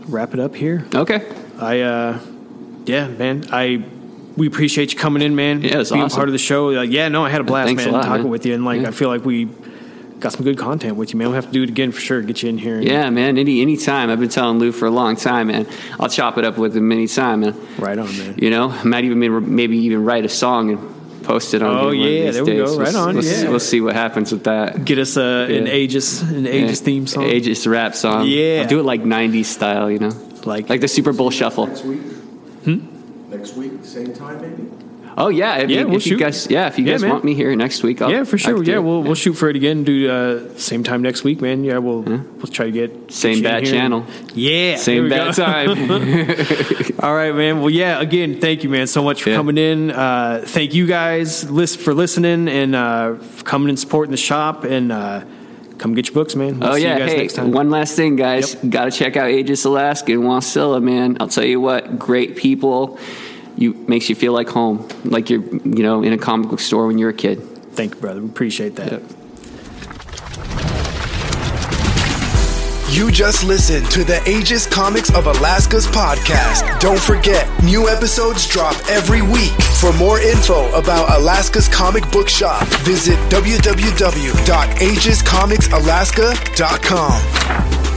wrap it up here. Okay. I uh yeah, man. I we appreciate you coming in, man. Yeah, it's being awesome. part of the show. Like, yeah, no, I had a blast, Thanks a man, lot, talking man. with you, and like Yeah. I feel like we got some good content with you, man. We'll have to do it again for sure. Get you in here. and- Yeah, man. Any any time. I've been telling Lou for a long time, man. I'll chop it up with him anytime, man. right on, man. You know, I might even maybe even write a song and post it on. Oh, here yeah, there we days. go. Right We'll- on, We'll, yeah. we'll see what happens with that. Get us uh, an Yeah. Aegis, an Aegis theme song. Aegis rap song. Yeah. I'll do it like '90s style. You know, Like- like the Super Bowl shuffle. Next week? Next week, same time maybe? Oh yeah, if, Yeah, you, we'll if you guys, yeah, if you Yeah, guys man. want me here next week, I'll, yeah, for sure. Yeah, we'll we'll shoot for it again. Do uh, same time next week, man. Yeah, we'll we'll try to get Same get you in bad channel. Yeah, Same bad go. time. *laughs* All right, man. Well, yeah. Again, thank you, man, so much for Yeah. coming in. Uh, thank you guys list for listening and uh, for coming and supporting the shop. And uh, come get your books, man. We'll oh see yeah, you guys hey, next time. one last thing, guys, got to check out Aegis Alaska in Wasilla, man. I'll tell you what, great people. You makes you feel like home, like you're you know in a comic book store when you're a kid. Thank you, brother. We appreciate that. Yep. You just listened to the Aegis Comics of Alaska's podcast. Don't forget, new episodes drop every week. For more info about Alaska's comic book shop, visit www.aegiscomicsalaska.com.